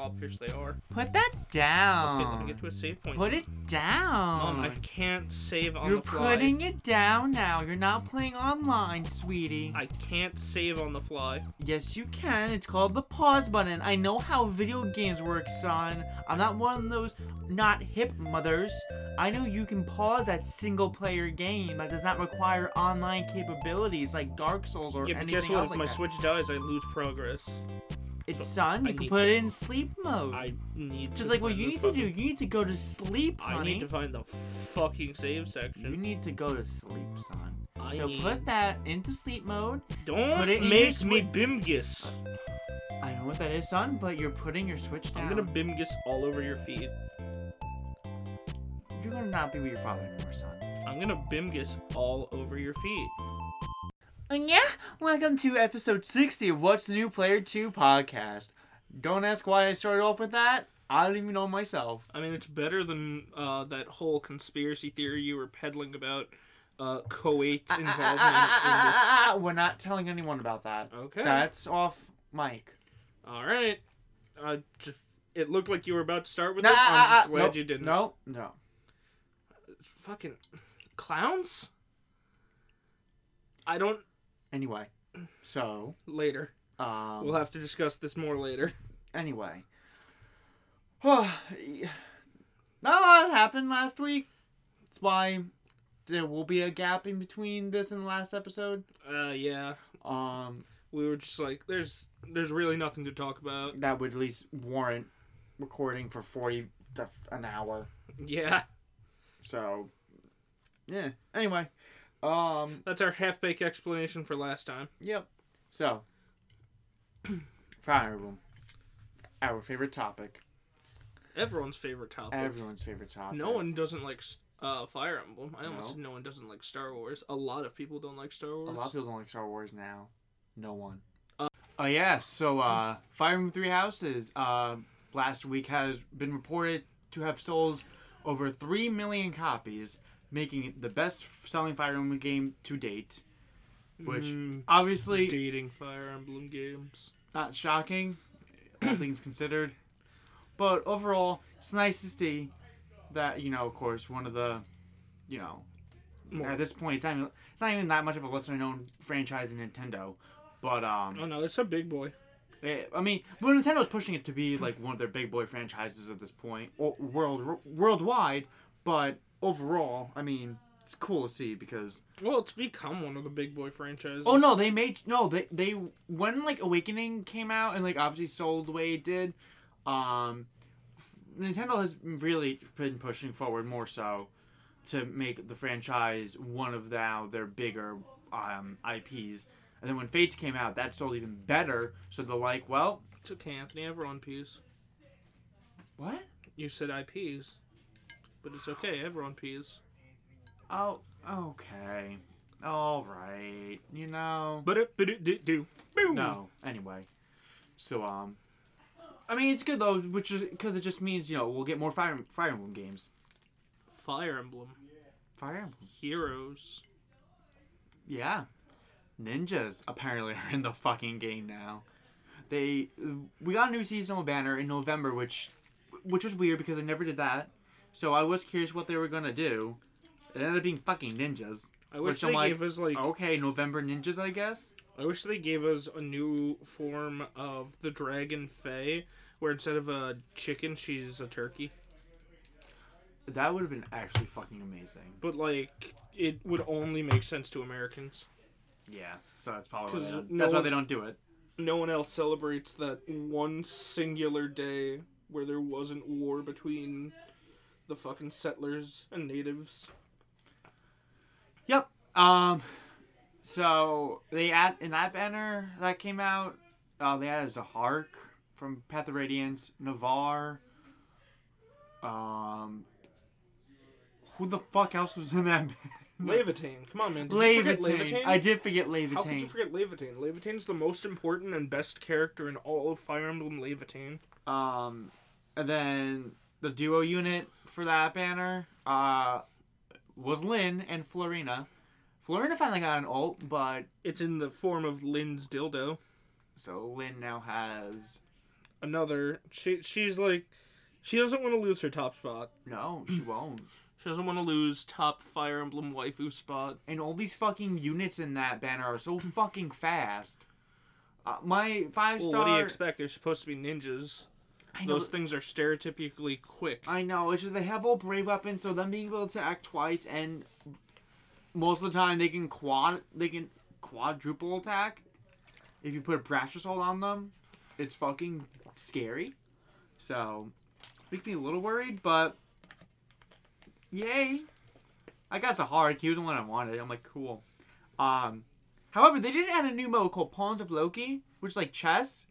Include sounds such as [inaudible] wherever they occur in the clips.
blobfish they are. Put that down. Okay, let me get to a save point. Put it down. Mom, I can't save on You're the fly. You're putting it down now. You're not playing online, sweetie. I can't save on the fly. Yes, you can. It's called the pause button. I know how video games work, son. I'm not one of those not hip mothers. I know you can pause that single player game that does not require online capabilities like Dark Souls or Yeah, anything guess what? else If like my that. Switch dies, I lose progress. It's so son. I You can put it in sleep mode. I need Just to like what you need to do. You need to go to sleep, honey. I need to find the fucking save section. You need to go to sleep, son. I so need- put that into sleep mode. Don't put it make me Bimgus. I know what that is, son, but you're putting your Switch down. I'm gonna Bimgus all over your feet. You're gonna not be with your father anymore, son. I'm gonna Bimgus all over your feet. Yeah, welcome to episode 60 of What's New Player 2 podcast. Don't ask why I started off with that. I don't even know myself. I mean, it's better than uh, that whole conspiracy theory you were peddling about uh, Kuwait's involvement Ah, We're not telling anyone about that. Okay. That's off mic. All right. Uh, just, it looked like you were about to start with Nah, it. I'm ah, just ah, glad nope, you didn't. No, no. Fucking clowns. I don't. Anyway, so, Later. um, We'll have to discuss this more later. anyway. [sighs] not a lot happened last week. That's why there will be a gap in between this and the last episode. Uh, yeah. Um, We were just like, there's, there's really nothing to talk about. that would at least warrant recording for 40 to an hour. Yeah. So, yeah. Anyway, um, That's our half baked explanation for last time. yep. So, Fire Emblem, our favorite topic, Everyone's favorite topic. everyone's favorite topic. No one doesn't like uh, Fire Emblem. I almost No. said no one doesn't like Star Wars. A lot of people don't like Star Wars. A lot of people don't like Star Wars now. No one. Uh, oh yeah, so uh, Fire Emblem Three Houses uh, last week has been reported to have sold over three million copies, making it the best-selling Fire Emblem game to date. Which Mm, obviously dating Fire Emblem games. not shocking, all things considered. But overall, it's nice to see that you know, of course, one of the, you know, More- at this point, it's not even, it's not even that much of a lesser known franchise in Nintendo. But um, Oh no, it's a big boy. Eh, I mean, but Nintendo's pushing it to be like one of their big boy franchises at this point, world worldwide. But overall, I mean, it's cool to see because Well, it's become one of the big boy franchises. oh no, they made no they they when like Awakening came out and like obviously sold the way it did, um, Nintendo has really been pushing forward more so to make the franchise one of now their bigger um IPs. And then when Fates came out, that sold even better. So they're like, well, It's okay, Anthony. Everyone pees. what? You said IPs, but it's okay. Everyone pees. Oh, okay. All right. You know. But it, but it, do, do. Boom. No. Anyway. So um. I mean, it's good though, which is because it just means you know we'll get more Fire Fire Emblem games. Fire Emblem Fire Emblem. Heroes. Yeah. Ninjas apparently [laughs] are in the fucking game now. They we got a new seasonal banner in November, which which was weird because I never did that. So I was curious what they were gonna do. It ended up being fucking ninjas. I wish Which they I'm like, gave us like. Okay, November ninjas, I guess. I wish they gave us a new form of the Dragon Fae, where instead of a chicken, she's a turkey. That would have been actually fucking amazing. But like, it would only make sense to Americans. Yeah, so that's probably why no that's why they don't do it. No one else celebrates that one singular day where there wasn't war between the fucking settlers and natives. Yep. Um. So they add in that banner that came out. Uh, they added Zihark from Path of Radiance, Navarre. Um. Who the fuck else was in that? [laughs] banner? Levitain, come on, man. Did Levitain. Levitain? I did forget How could you forget Levitain? Levitain's the most important and best character in all of Fire Emblem Levitain. Um, and then the duo unit for that banner uh was Lyn and Florina. Florina finally got an ult, but It's in the form of Lyn's dildo. so Lyn now has another. She she's like, she doesn't want to lose her top spot. No, she [clears throat] won't. She doesn't want to lose top Fire Emblem waifu spot. And all these fucking units in that banner are so [clears throat] fucking fast. Uh, my five Well, star. what do you expect? They're supposed to be ninjas. I know, Those things are stereotypically quick. I know. It's just they have all brave weapons, so them being able to act twice and most of the time they can quad. They can quadruple attack. If you put a brash assault on them, it's fucking scary. So makes me a little worried, but yay! I got Sahara. He was the one I wanted. I'm like, cool. Um, however, they did add a new mode called Pawns of Loki, which is like chess.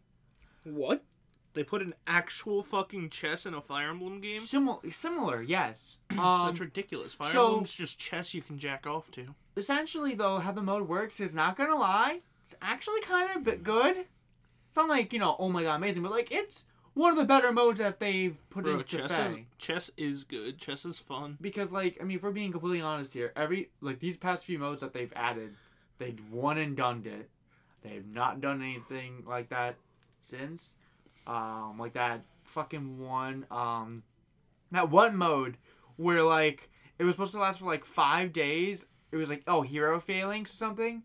What? They put an actual fucking chess in a Fire Emblem game? Similar, similar, yes. [clears throat] Um, That's ridiculous. Fire so- Emblem's just chess you can jack off to. essentially though how the mode works is not gonna lie it's actually kind of good it's not like you know oh my god amazing but like it's one of the better modes that they've put Bro, into chess Fae. is, chess is good. Chess is fun. because like i mean if we're being completely honest here every like these past few modes that they've added they've one and done it they've not done anything like that since um like that fucking one um that one mode where like it was supposed to last for like five days. It was like oh hero failings or something.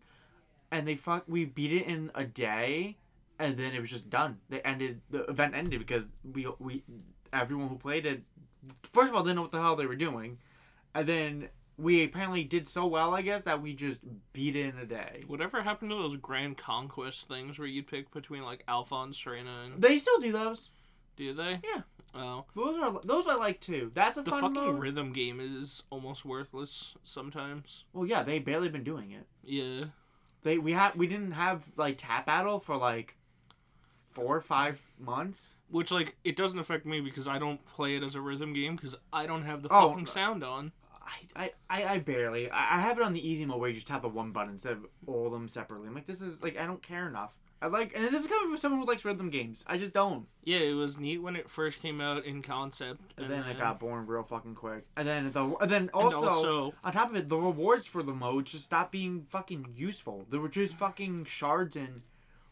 And they fuck we beat it in a day and then it was just done. They ended the event ended because we we everyone who played it first of all didn't know what the hell they were doing. And then we apparently did so well i guess that we just beat it in a day Whatever happened to those Grand Conquest things where you'd pick between like Alpha and Sharena and they still do those do they? Yeah. Oh. those are those i like too that's a The fun fucking mode rhythm game is almost worthless sometimes. well yeah they barely been doing it Yeah. they we had we didn't have like tap battle for like four or five months Which like it doesn't affect me because I don't play it as a rhythm game because I don't have the Oh, fucking sound on. I, I, I, barely. I, I have it on the easy mode where you just tap the one button instead of all of them separately. I'm like, this is like I don't care enough. I like, and this is coming from someone who likes rhythm games. I just don't. Yeah, it was neat when it first came out in concept, And, then it got boring real fucking quick. And then the, and then and also, also on top of it, the rewards for the mode just stopped being fucking useful. They were just fucking shards and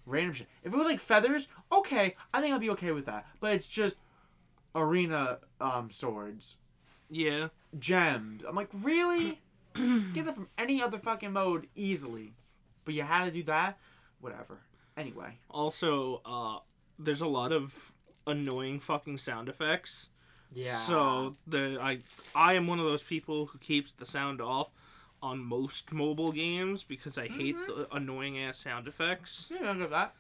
random shit. If it was like feathers, okay, I think I'd be okay with that. But it's just arena um swords. yeah, gemmed. I'm like, really? Get that from any other fucking mode easily. But you had to do that? Whatever. Anyway. also uh there's a lot of annoying fucking sound effects. Yeah. So the I I am one of those people who keeps the sound off on most mobile games because I hate the annoying ass sound effects. yeah, I get that.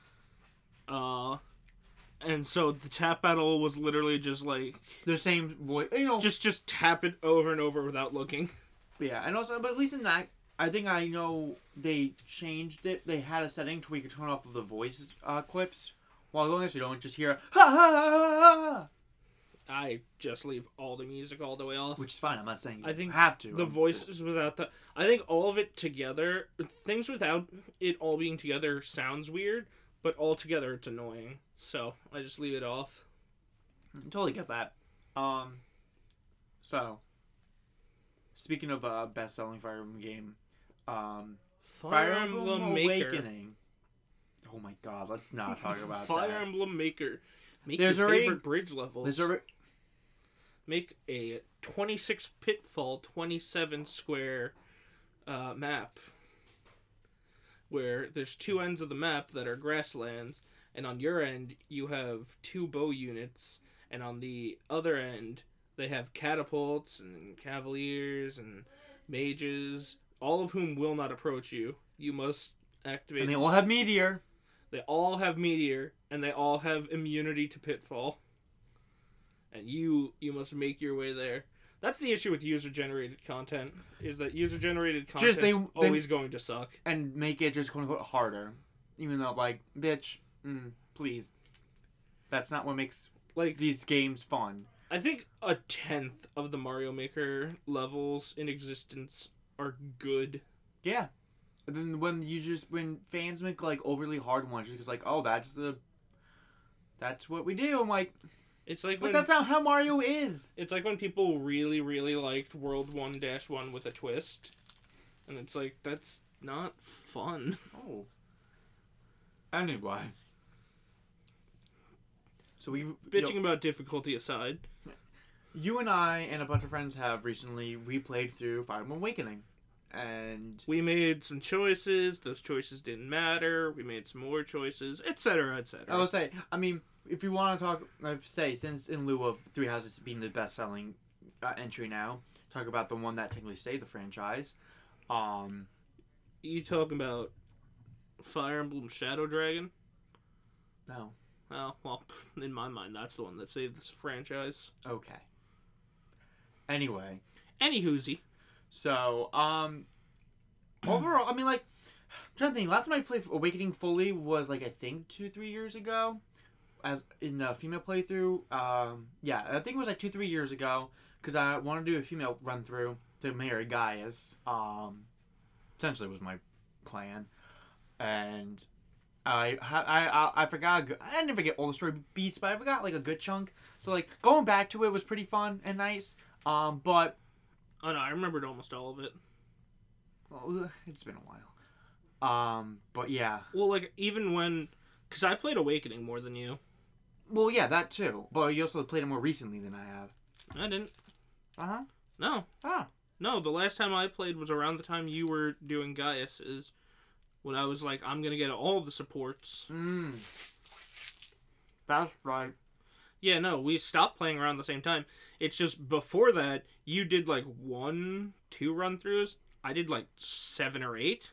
Uh and so the tap battle was literally just like The same voice. You know. just just tap it over and over without looking. [laughs] yeah, and also, but at least in that, I think I know they changed it. They had a setting to where you could turn off the voice uh, clips. While going this, you don't just hear ha ha ha ha I just leave all the music all the way off. which is fine. I'm not saying you I think have to. the I'm voices just- without the I think all of it together things without it all being together sounds weird, but all together it's annoying. So I just leave it off. I totally get that. Um, so speaking of uh, best-selling Fire Emblem game, um, Fire, Emblem, Maker. Awakening. Oh my God! Let's not talk [laughs] about Fire that. Emblem Maker. Make There's your already- favorite bridge levels. There's a Make a 26 pitfall 27 square uh, map where there's two ends of the map that are grasslands and on your end you have two bow units and on the other end they have catapults and cavaliers and mages all of whom will not approach you you must activate and they all have meteor. they all have meteor and they all have immunity to pitfall. And you you must make your way there. That's the issue with user generated content is that user generated content is always going to suck. and make it just quote unquote harder. Even though, like, bitch, mm, please. That's not what makes Like these games fun. I think a tenth of the Mario Maker levels in existence are good. Yeah. And then when you just when fans make like overly hard ones, just like, oh, that's the, that's what we do. I'm like, It's like but when that's not how Mario is. it's like when people really really liked World One Dash One with a twist. And it's like that's not fun. Oh. Anyway. So we Bitching about difficulty aside, you and I and a bunch of friends have recently replayed through Fire Emblem Awakening, and we made some choices. Those choices didn't matter. We made some more choices, etc., etc. I will say, I mean, if you want to talk, I say since in lieu of Three Houses being the best-selling uh, entry now, talk about the one that technically saved the franchise. Um, You talking about Fire Emblem Shadow Dragon? no, Oh well, [laughs] in my mind, that's the one that saved this franchise. okay. Anyway, Any whoozy. so um, [clears throat] overall, I mean, like, I'm trying to think. Last time I played Awakening fully was like I think two, three years ago, as in the female playthrough. Um, yeah, I think it was like two, three years ago because I wanted to do a female run through to marry Gaius. Um, essentially was my plan, and I I I, I forgot. I didn't forget all the story beats, but I forgot like a good chunk. So like going back to it was pretty fun and nice. Um, but Oh no, I remembered almost all of it. well, it's been a while. Um, but yeah. Well, like even when, because I played Awakening more than you. Well, yeah, that too. But you also played it more recently than I have. I didn't. Uh huh. No, Ah. no. The last time I played was around the time you were doing Gaius. When I was like, I'm gonna get all the supports. Mm. That's right. Yeah, no, we stopped playing around the same time. It's just before that, you did like one, two run throughs. I did like seven or eight.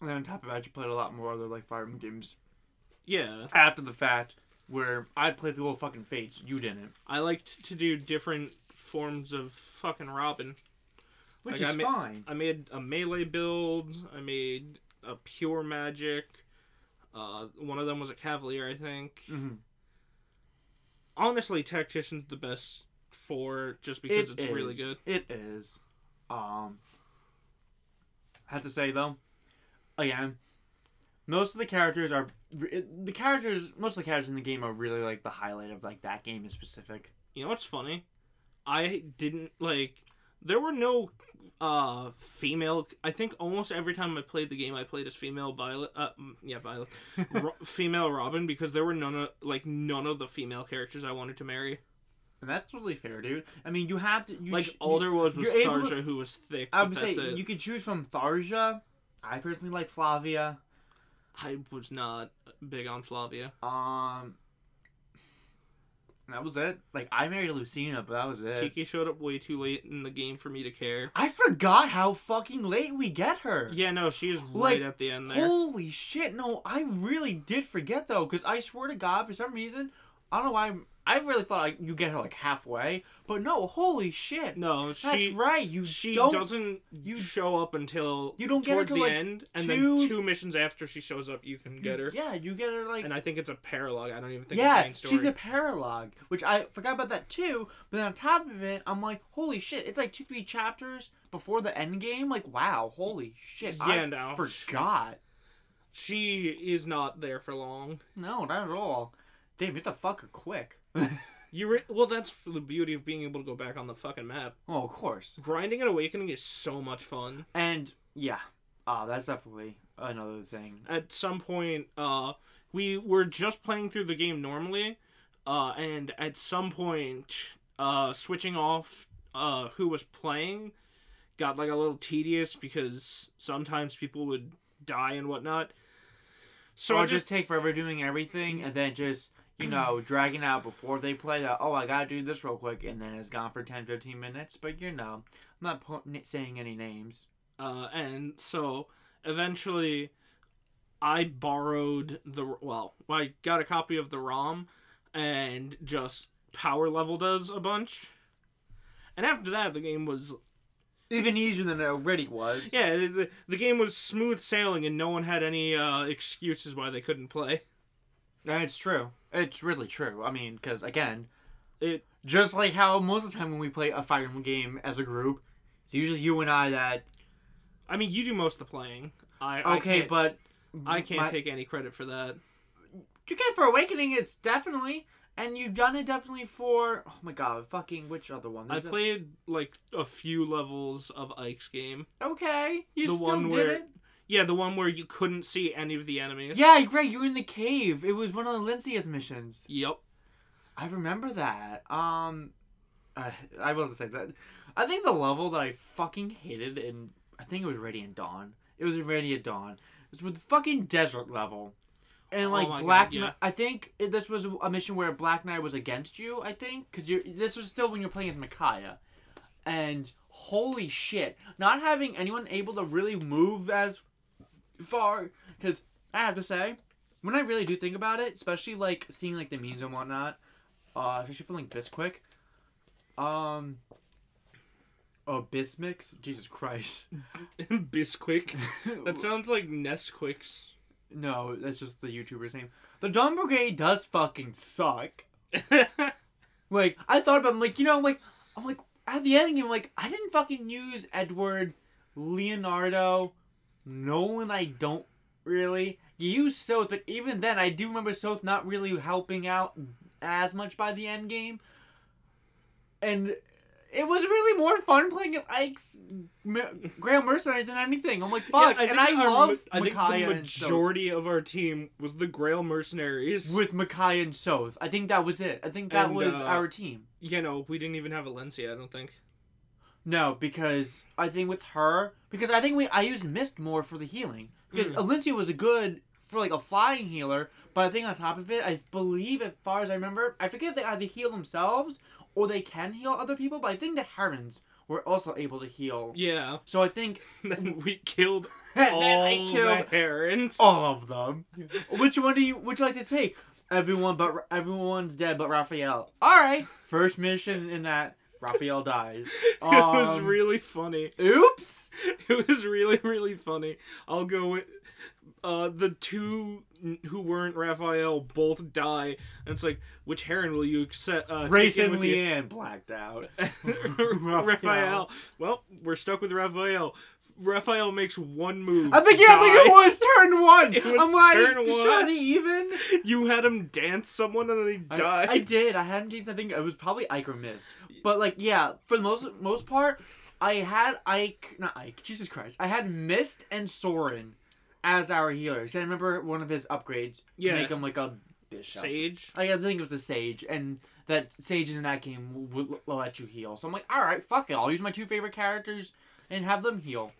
And then on top of that, you played a lot more other like Fire Emblem games Yeah, after the fact, where I played the little fucking Fates. You didn't, I liked to do different forms of fucking Robin. which Like, I is ma- fine. I made a melee build. I made a pure magic. Uh, one of them was a cavalier, I think. hmm Honestly, tactician's the best for just because it's really good. It is. Um, have to say though, again, most of the characters are the characters. Most of the characters in the game are really like the highlight of like that game in specific. You know what's funny? I didn't like. There were no uh female. I think almost every time I played the game, I played as female Violet. Uh, mm, yeah, Violet, [laughs] Ro- female Robin, because there were none of like none of the female characters I wanted to marry. And that's totally fair, dude. I mean, you have to. You like ch- all there was was you're to- Tharja, who was thick. I would say it. you could choose from Tharja. I personally like Flavia. I was not big on Flavia. Um, that was it. Like I married Lucina, but that was it. Tiki showed up way too late in the game for me to care. I forgot how fucking late we get her. Yeah, no, she is Like, right at the end there. Holy shit! No, I really did forget though, because I swear to God, for some reason, I don't know why. I really thought like, you get her like halfway, but no. Holy shit! No, That's right. You she don't. doesn't you- show up until You don't get her the like, end, and then two missions after she shows up, you can get her. Yeah, you get her like. And I think it's a paralog. I don't even think yeah, it's main story. she's a paralog, which I forgot about that too. But then on top of it, I'm like, holy shit! It's like two, three chapters before the end game. Like, wow, holy shit! I Yeah, no. forgot. She is not there for long. No, not at all. Damn, you have to fuck her quick. You re- well, that's the beauty of being able to go back on the fucking map. oh, of course. Grinding and awakening is so much fun. And yeah, uh, that's definitely another thing. At some point, uh, we were just playing through the game normally, uh, and at some point, uh, switching off uh, who was playing got like a little tedious because sometimes people would die and whatnot. So So I or just just take forever doing everything, and then just you know dragging out before they play that. Oh, I gotta do this real quick, and then it's gone for 10, 15 minutes. But you know, I'm not po- n- saying any names. Uh, and so eventually, I borrowed the well, I got a copy of the ROM, and just power leveled us a bunch. And after that, the game was Even easier than it already was. yeah, the, the game was smooth sailing, and no one had any uh, excuses why they couldn't play. It's true. It's really true. I mean, because again, It just like how most of the time when we play a Fire Emblem game as a group, it's usually you and I that. I mean, you do most of the playing. I I Okay, can't- but I can't my- take any credit for that. You can for Awakening. It's definitely, and you've done it definitely for. Oh my god, fucking which other one? I a- played like a few levels of Ike's game. Okay, you The still did where- it. Yeah, the one where you couldn't see any of the enemies. Yeah, great. You were in the cave. It was one of Lincia's missions. Yep. I remember that. Um, I I will say that. I think the level that I fucking hated in I think it was Radiant Dawn. It was Radiant Dawn. It was with the fucking desert level. And like Oh Black God, yeah. I think it, this was a mission where Black Knight was against you. I think because you this was still when you're playing as Micaiah, and holy shit, not having anyone able to really move as far. Because I have to say, when I really do think about it, especially like seeing like the memes and whatnot, uh, especially for like Bisquick, um, oh Bismuth, Jesus Christ, [laughs] Bisquick. That [laughs] sounds like Nesquicks. no, that's just the YouTuber's name. The Dawn Brigade does fucking suck. [laughs] Like I thought about, it, I'm like, you know, like I'm like at the end, I'm like, I didn't fucking use Edward, Leonardo, Nolan. I don't really. You use Sothe, but even then, I do remember Sothe not really helping out as much by the end game, and it was really more fun playing as Ike's Greil Mercenary than anything. I'm like, fuck, and I our love I think Micaiah the majority of our team was the Greil Mercenaries. with Micaiah and Sothe. I think that was it. I think that And, was uh, our team. you know, we didn't even have Valencia, I don't think. No, because I think with her, because I think we I used Mist more for the healing. Because Mm. Was a good for like a flying healer, but I think on top of it, I believe as far as I remember, I forget if they either heal themselves or they can heal other people, but I think the Herons were also able to heal. Yeah. So I think [laughs] then we killed all [laughs] then I killed the herons. all of them. [laughs] Which one do you would you like to take? Everyone but everyone's dead but Rafiel. All right. First mission in that Rafiel dies. [laughs] it was Um, really funny. Oops. [laughs] It was really, really funny. I'll go with uh, the two who weren't Rafiel both die, and it's like, which heron will you accept? Uh, Reyson with you? Leanne blacked out. [laughs] Rafiel. Well, we're stuck with Rafiel. Rafiel makes one move. I think yeah, I think it was turn one. [laughs] It was I'm like, turn one. Shawnee even. You had him dance someone and then he I, died. I did. I had him dance. I think it was probably Ike or Mist. But like, yeah, for the most most part, I had Ike, not Ike. Jesus Christ, I had Mist and Soren as our healers. I remember one of his upgrades Yeah. to make him like a bishop. Sage. I think it was a sage, and that sages in that game would l- let you heal. So I'm like, all right, fuck it. I'll use my two favorite characters and have them heal.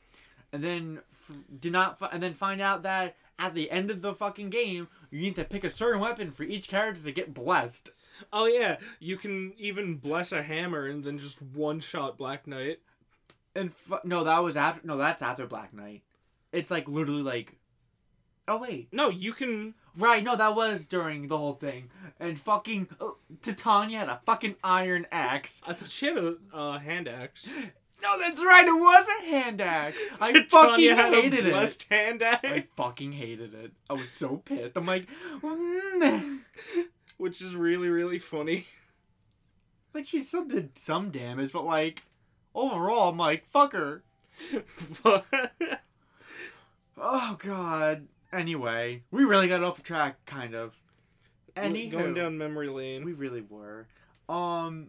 And then f- did not, fi- and then find out that at the end of the fucking game, you need to pick a certain weapon for each character to get blessed. Oh yeah, you can even bless a hammer and then just one shot Black Knight. And fu- no, that was after. No, that's after Black Knight. It's like literally like. Oh wait, No, you can. right? No, that was during the whole thing. And fucking uh, Titania had a fucking iron axe. I thought she had a uh, hand axe. [laughs] No, that's right. It was a hand axe. [laughs] I fucking had a hated it. hand axe, I fucking hated it. I was so pissed. I'm like, mm. [laughs] which is really really funny. like she still did some damage, but like overall, I'm like, fuck her. [laughs] Oh god. Anyway, we really got off track, kind of. Anywho, Going down memory lane. we really were. Um,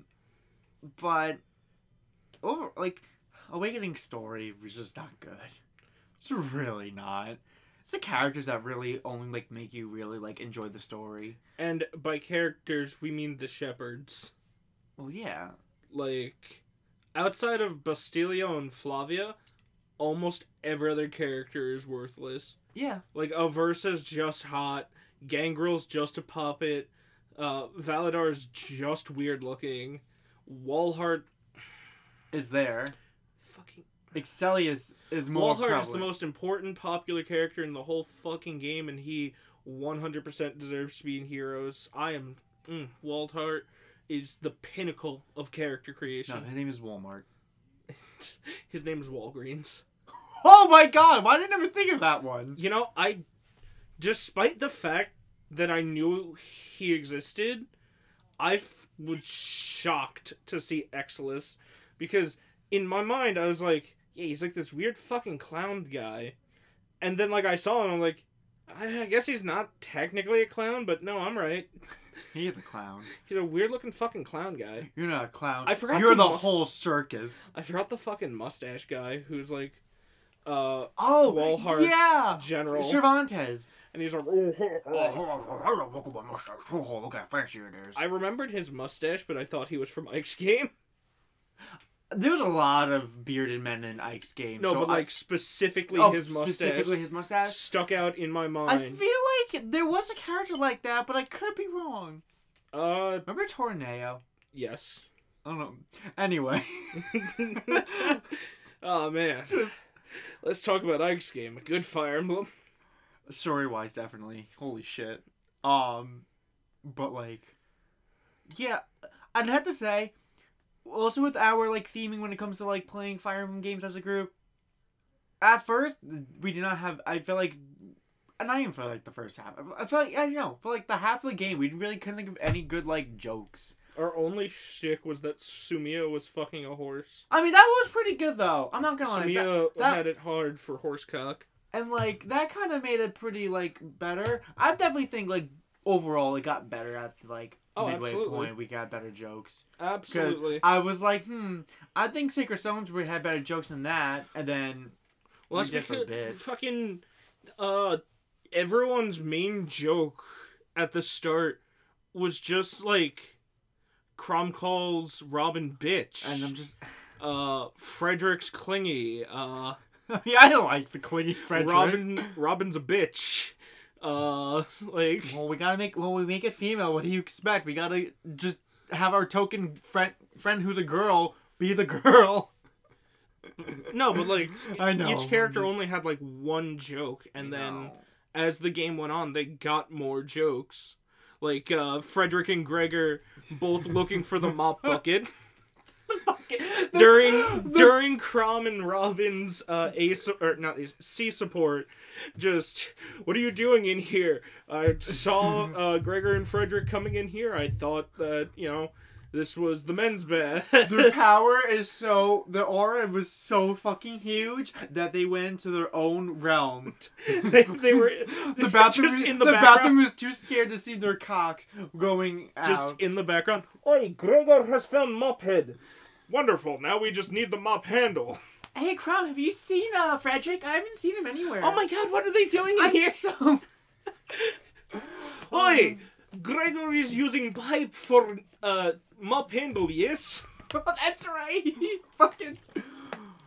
but over like Awakening story was just not good. It's really not. It's the characters that really only like make you really like enjoy the story. And by characters, we mean the shepherds. Well, yeah. Like, outside of Basilio and Flavia, almost every other character is worthless. Yeah. Like, Aversa's just hot, Gangrel's just a puppet, uh, Validar's just weird looking, Walhart. Is there. Fucking. Excellus is more Walhart is the most important popular character in the whole fucking game, and he 100% deserves to be in Heroes. I am. Mm, Walhart is the pinnacle of character creation. No, creation. his name is Walmart. [laughs] His name is Walgreens. [laughs] Oh my god, why did I never think of that one? You know, I, despite the fact that I knew he existed, I f- was shocked to see Excellus because in my mind I was like, yeah, he's like this weird fucking clown guy, and then like I saw him, I'm like, I, I guess he's not technically a clown, but no, I'm right. [laughs] He is a clown. He's a weird looking fucking clown guy. You're not a clown. I forgot You're the the mo- whole circus. I forgot the fucking mustache guy who's like, uh Oh, Walhart's yeah, general, Cervantes. and he's like, Oh, look at how fancy it is. I remembered his mustache, but I thought he was from Ike's game. [laughs] There was a lot of bearded men in Ike's game. No, so but I- like specifically oh, his mustache specifically his mustache. stuck out in my mind. I feel like there was a character like that, but I could be wrong. uh, Remember Tornado? yes. I don't know. Anyway, [laughs] oh man, [laughs] just let's talk about Ike's game. A good Fire Emblem. story wise, definitely. Holy shit. Um, but like, yeah, I'd have to say, also with our like theming when it comes to like playing Fire Emblem games as a group. At first, we did not have. I feel like, not even for like the first half. I feel like I don't know for like the half of the game, we really couldn't think of any good like jokes. Our only shtick was that Sumia was fucking a horse. I mean, that was pretty good though. I'm not gonna lie. That- that- had it hard for horse cock. and like that kind of made it pretty like better. I definitely think like overall it got better at like Oh, midway absolutely. point. We got better jokes. Absolutely. I was like, hmm, I think Sacred Stones we had better jokes than that, and then Well, we that's did for a bit. fucking uh, everyone's main joke at the start was just like Chrom calls Robin bitch, and I'm just, [laughs] uh, Frederick's clingy, uh, [laughs] yeah, I don't like the clingy Frederick. Robin Robin's a bitch, uh, [laughs] like Well, we gotta make when we make it female. What do you expect? We gotta just have our token friend friend who's a girl be the [laughs] girl. no, but like [laughs] I know. each character just- only had like one joke, and I then. know. as the game went on, they got more jokes. Like uh, Frederick and Gregor both looking for the mop bucket [laughs] during [laughs] the- during Chrom and Robin's uh, A or not a, C support, Just what are you doing in here? I saw uh, Gregor and Frederick coming in here. I thought that you know this was the men's bed. their [laughs] power is so the aura was so fucking huge that they went into their own realm. they, they were The bathroom, was- in the, the, bathroom was too scared to see their cocks going out. just in the background. Oi, Gregor has found mop head. Wonderful. Now we just need the mop handle. hey, Chrom, have you seen uh Frederick? I haven't seen him anywhere. Oh my god, what are they doing in I'm here? so. [laughs] Oi, Gregor is using pipe for uh mop handle, yes? [laughs] That's right. He fucking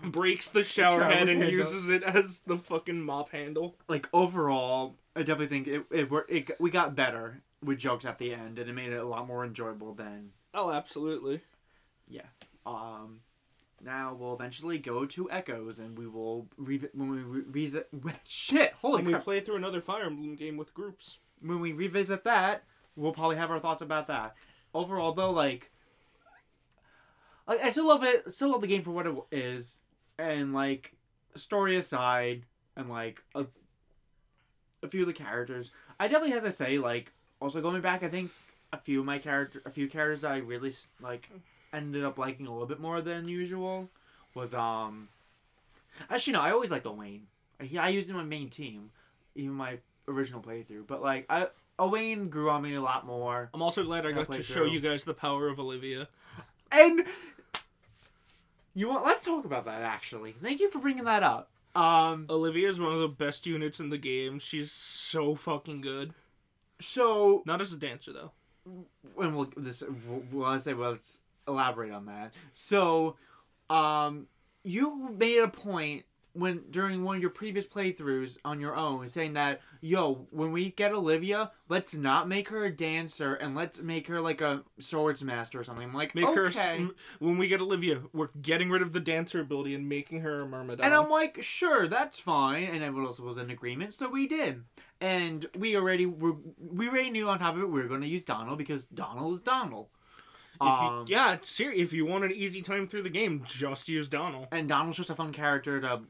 Breaks the shower, Shower head and handle. uses it as the fucking mop handle. like overall, I definitely think it it, wor- it we got better with jokes at the end, and it made it a lot more enjoyable than Oh, absolutely. Um, now we'll eventually go to Echoes, and we will revi- when we re- revisit. [laughs] Shit! Holy When we play through another Fire Emblem game with groups. when we revisit that, we'll probably have our thoughts about that. Overall, though, like, I, I still love it. Still love the game for what it is, and like, story aside, and like a, a few of the characters, I definitely have to say, like, also going back, I think a few of my character, a few characters I really like, ended up liking a little bit more than usual was um. Actually, no, I always liked Owain. He, I used him on my main team, even my original playthrough. But like, I Owain grew on me a lot more. I'm also glad I got to show you guys the power of Olivia. And you want? Let's talk about that. Actually, thank you for bringing that up. Um, Olivia is one of the best units in the game. She's so fucking good. so Not as a dancer though. when we'll this well, let's say well, let's elaborate on that. So, um, you made a point when during one of your previous playthroughs on your own saying that yo when we get olivia let's not make her a dancer and let's make her like a swords master or something I'm like Make okay. her when we get Olivia, we're getting rid of the dancer ability and making her a myrmidon. And I'm like, sure, that's fine. And everyone else was in agreement, so we did. And we already were, we already knew on top of it we were going to use Donnel because Donnel is Donnel. If you- Um, yeah, ser- if you want an easy time through the game, just use Donnel. And Donnel's just a fun character to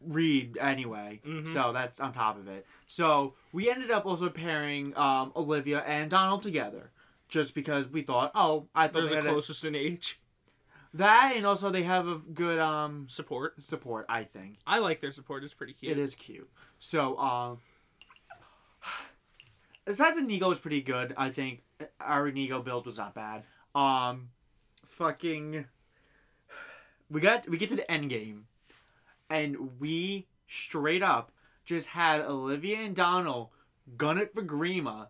read anyway. Mhm. So that's on top of it. So we ended up also pairing um, Olivia and Donnel together. Just because we thought, oh, I thought They're they the had a- closest in age. that, and also they have a good um, Support. support. I think. I like their support. It's pretty cute. It is cute. So, um, [sighs] the Nego is pretty good. I think our Nego build was not bad. Um, fucking, we got we get to the end game, and we straight up just had Olivia and Donnel gun it for Grima,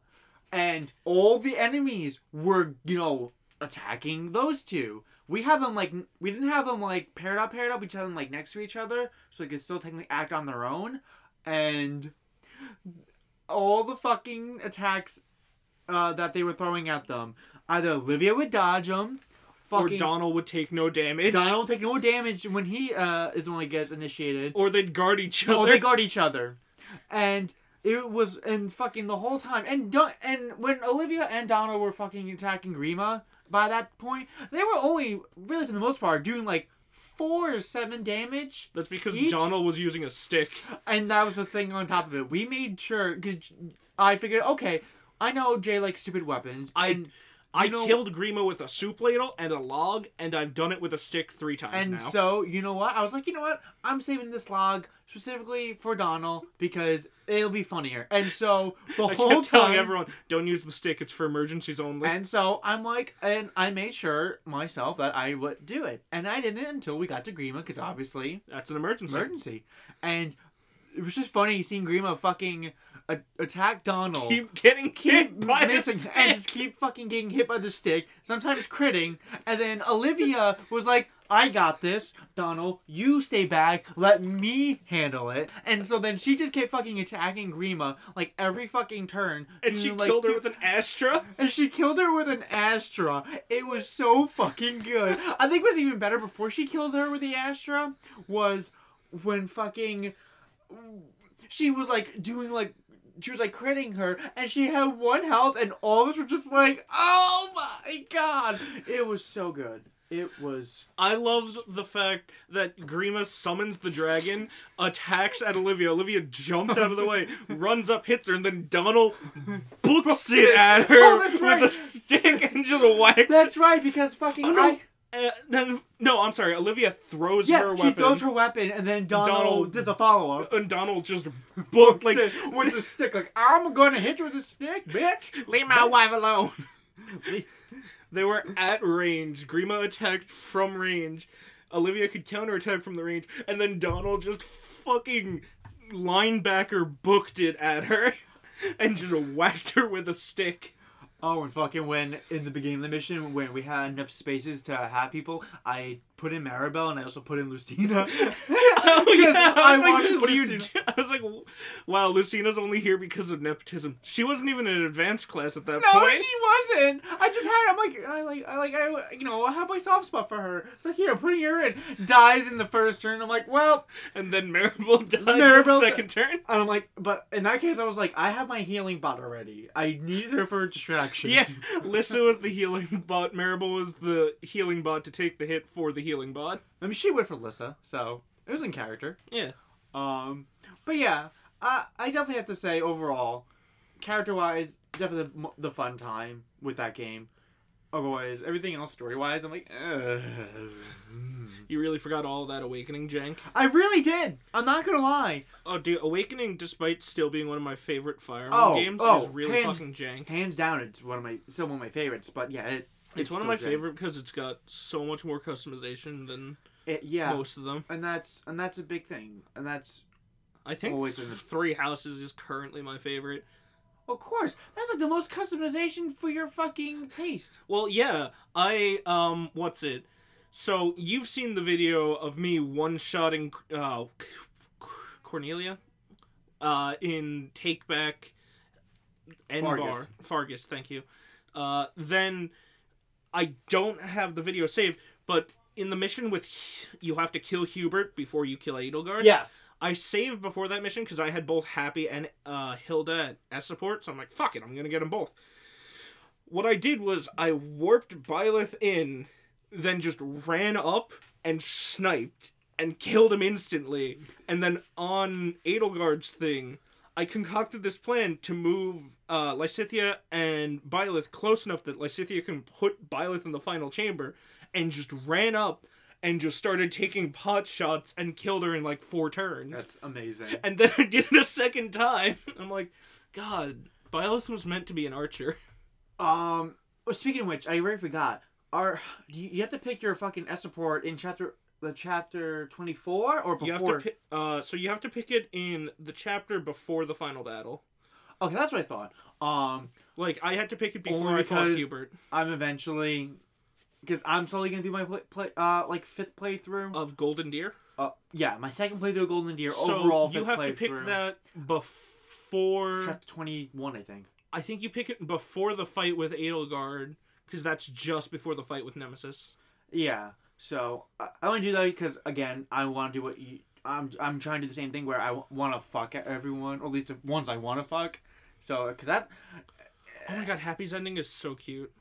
and all the enemies were you know attacking those two. We have them like we didn't have them like paired up, paired up. We just had them like next to each other, so they could still technically act on their own. And all the fucking attacks uh, that they were throwing at them, either Olivia would dodge them, Or Donnel would take no damage. Donnel would take no damage when he uh, is the one that gets initiated. Or they'd guard each other. Oh, they guard each other, and it was and fucking the whole time. And Don- and when Olivia and Donnel were fucking attacking Grima, by that point, they were only really for the most part doing like four or seven damage, That's because Each- Donnel was using a stick. and that was the thing on top of it. We made sure because I figured, okay, I know Jay likes stupid weapons. I- I know- killed Grima with a soup ladle and a log, and I've done it with a stick three times And now. so, you know what? I was like, you know what? I'm saving this log specifically for Donnel because it'll be funnier. And so [laughs] the I whole kept telling time, everyone, don't use the stick. It's for emergencies only. and so I'm like, and I made sure myself that I would do it, and I didn't until we got to Grima because obviously That's an emergency. emergency, and it was just funny seeing Grima fucking a- attack Donnel. Keep getting keep hit by missing the and just keep fucking getting hit by the stick, sometimes critting, and then Olivia was like, I got this, Donnel, you stay back, let me handle it. And so then she just kept fucking attacking Grima like every fucking turn. And she like, killed her with an Astra. and she killed her with an Astra. It was so fucking good. I think was even better before she killed her with the Astra was when fucking she was like doing like she was like critting her and she had one health and all of us were just like, "Oh my god." It was so good. It was I loved the fact that Grima summons the dragon, attacks at Olivia. Olivia jumps out of the way, [laughs] runs up, hits her, and then Donnel books it at oh, her Oh, that's with right. a stick and just whacks That's right because fucking Oh, no. I Uh, no, I'm sorry. Olivia throws yeah, her weapon. she throws her weapon and then Donnel, Donnel- does a follow up. and Donnel just booked like, Like with the stick, like I'm gonna hit you with a stick, bitch. "Leave my wife alone." they were at range. Grima attacked from range. Olivia could counterattack from the range, and then Donnel just fucking linebacker booked it at her, [laughs] and just whacked her with a stick. Oh, and fucking when in the beginning of the mission, when we had enough spaces to have people, I put in Maribelle and I also put in Lucina. [laughs] [laughs] Oh, yeah. I I, was like, wanted what are you? I was like, wow, Lucina's only here because of nepotism. She wasn't even in advanced class at that no, point. No, she wasn't. I just had. I'm like, I like, I like, I, you know, I have my soft spot for her. It's like here, I'm putting her in. Dies in the first turn. I'm like, well, And then Maribelle [laughs] dies in the second turn. and I'm like, but in that case, I was like, I have my healing bot already. I need her for distraction. Yeah, Lissa was the healing bot. Maribelle was the healing bot to take the hit for the healing I mean, she went for Lissa, so it was in character. Yeah. Um, but yeah, I I definitely have to say overall, character wise, definitely the, the fun time with that game. Otherwise, everything else story wise, I'm like, Ugh. You really forgot all that Awakening, Jank. I really did. I'm not gonna lie. Oh, dude, Awakening, despite still being one of my favorite Fire Emblem Oh, games, oh, is really hands- fucking jank. Hands down, it's one of my still one of my favorites. But yeah, it, It's, one of my great. favorite because it's got so much more customization than It, yeah, most of them. and that's and that's a big thing, and that's I think Always the- Three Houses is currently my favorite. of course that's like the most customization for your fucking taste. Well, yeah, I um, what's it? So you've seen the video of me one-shotting uh, Cornelia, uh, in Take Back, Enbarr Faerghus. Faerghus. Thank you. Uh, then I don't have the video saved, but in the mission with you have to kill Hubert before you kill Edelgard. Yes. I saved before that mission because I had both Happy and uh, Hilda as support, so I'm like, fuck it, I'm gonna get them both. What I did was I warped Byleth in, then just ran up and sniped and killed him instantly. And then on Edelgard's thing, I concocted this plan to move uh, Lysithea and Byleth close enough that Lysithea can put Byleth in the final chamber, and just ran up and just started taking pot shots and killed her in like four turns. That's amazing. And then [laughs] I did it a second time. [laughs] I'm like, God, Byleth was meant to be an archer. Um. Speaking of which, I already forgot. Our you, you have to pick your fucking S support in chapter the chapter twenty four or You have before? to pick, uh, so you have to pick it in the chapter before the final battle. Okay, that's what I thought. Um, Like I had to pick it before I fought Hubert I'm eventually because I'm slowly gonna do my play, play uh like fifth playthrough. of Golden Deer. Uh, yeah, my second playthrough of Golden Deer. so overall, you have to pick that before. chapter twenty one, I think. I think you pick it before the fight with Edelgard, because that's just before the fight with Nemesis. Yeah. So I, to do that because again, I want to do what you. I'm I'm trying to do the same thing where I want to fuck everyone, or at least the ones I want to fuck. So because that's Oh my god, Happy's ending is so cute.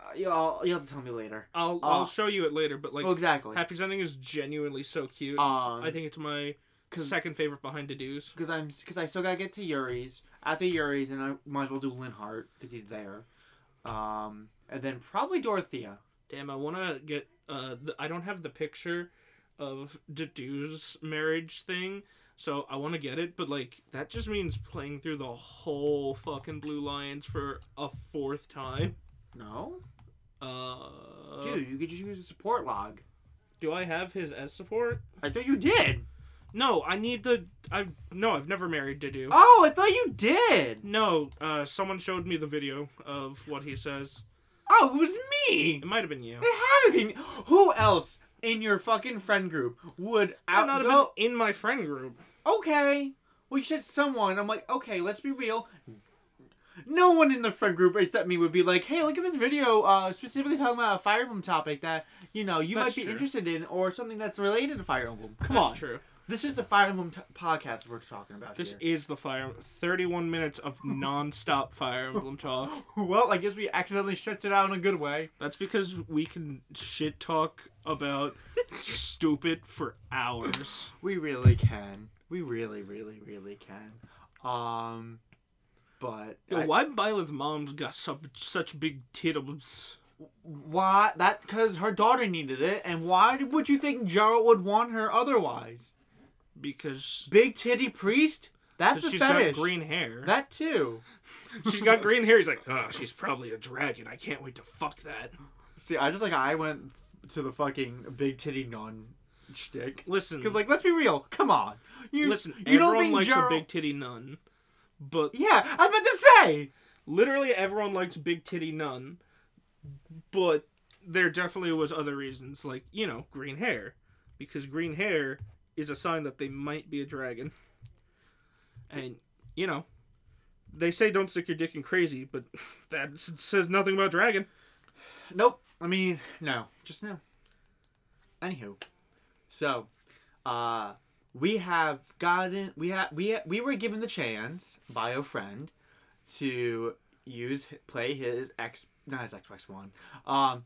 uh, you'll you'll have to tell me later. I'll Uh, I'll show you it later, but like oh, exactly. Happy's ending is genuinely so cute. Um, I think it's my second favorite behind Dedue's. because I'm because I still gotta get to Yuri's. After Yuri's, and I might as well do Linhardt because he's there. Um, and then probably Dorothea. Damn, I want to get. Uh, the, I don't have the picture of Dedue's marriage thing, so I want to get it. But like, that just means playing through the whole fucking Blue Lions for a fourth time. No, Uh, dude, you could just use a support log. do I have his S support? I thought you did. No, I need the. I no, I've never married Dedu. Oh, I thought you did. No, uh, someone showed me the video of what he says. Oh, it was me. It might have been you. It had to be me. Who else in your fucking friend group would I've not outgo? been in my friend group. Okay, well you said someone. I'm like, okay, let's be real. No one in the friend group except me would be like, hey, look at this video, uh, specifically talking about a Fire Emblem topic that you know you That's might be true. interested in, or something that's related to Fire Emblem. Come That's on, true. This is the Fire Emblem t- podcast we're talking about This here. is the fire. Thirty-one minutes of [laughs] non-stop Fire Emblem talk. [laughs] well, I guess we accidentally stretched it out in a good way. That's because we can shit talk about [laughs] stupid for hours. We really can. We really, really, really can. Um, but Yo, I- why Byleth mom's got such such big titties? why that? Because her daughter needed it, and why would you think Jeralt would want her otherwise? Because Big titty priest? That's a she's fetish. got green hair. That too. [laughs] she's got green hair. He's like, oh, she's probably a dragon. I can't wait to fuck that. See, I just like I went to the fucking big titty nun shtick. Listen, Because like, let's be real. Come on. You listen. You everyone don't think likes Jeralt? a big titty nun, but Yeah, I was about to say. literally everyone likes big titty nun, but there definitely was other reasons, like you know, green hair, because green hair is a sign that they might be a dragon, and you know, they say don't stick your dick in crazy, but [laughs] that says nothing about dragon. Nope. I mean, no. Just no. Anywho, so, uh, we have gotten we had we we were given the chance by a friend to use play his X not his Xbox One, um,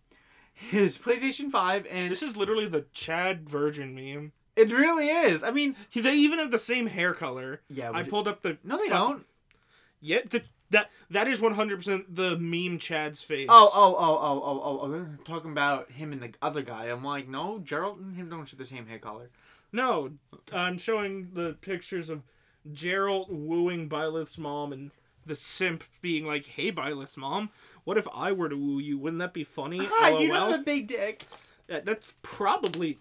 his PlayStation Five, and This is literally the Chad Virgin meme. It really is. I mean, They even have the same hair color. yeah. I pulled up the no, they fuck- don't. Yeah, the, that that is one hundred percent the meme Chad's face. Oh, oh, oh, oh, oh, oh, oh, talking about him and the other guy. I'm like, no, Jeralt and him don't share the same hair color. No, I'm showing the pictures of Jeralt wooing Byleth's mom and the simp being like, "Hey, Byleth's mom, what if I were to woo you? Wouldn't that be funny?" [laughs] Hi, you don't have a big dick. That- that's probably.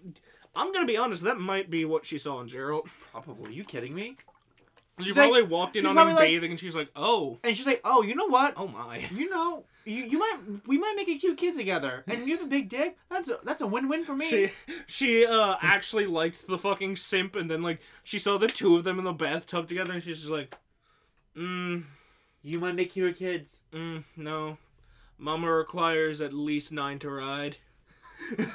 I'm gonna be honest. That might be what she saw in Jeralt. [laughs] Probably. you kidding me? She She's probably like- walked in she's on him probably like- bathing, and she's like, "Oh, And she's like, oh, you know what? oh my." You know, you, you might we might make a cute kid together, and you have a big dick. That's a, that's a win win for me. She she uh actually liked the fucking simp, and then like she saw the two of them in the bathtub together, and she's just like, "Mm, You might make cuter kids. mm, no, Mama requires at least nine to ride." [laughs]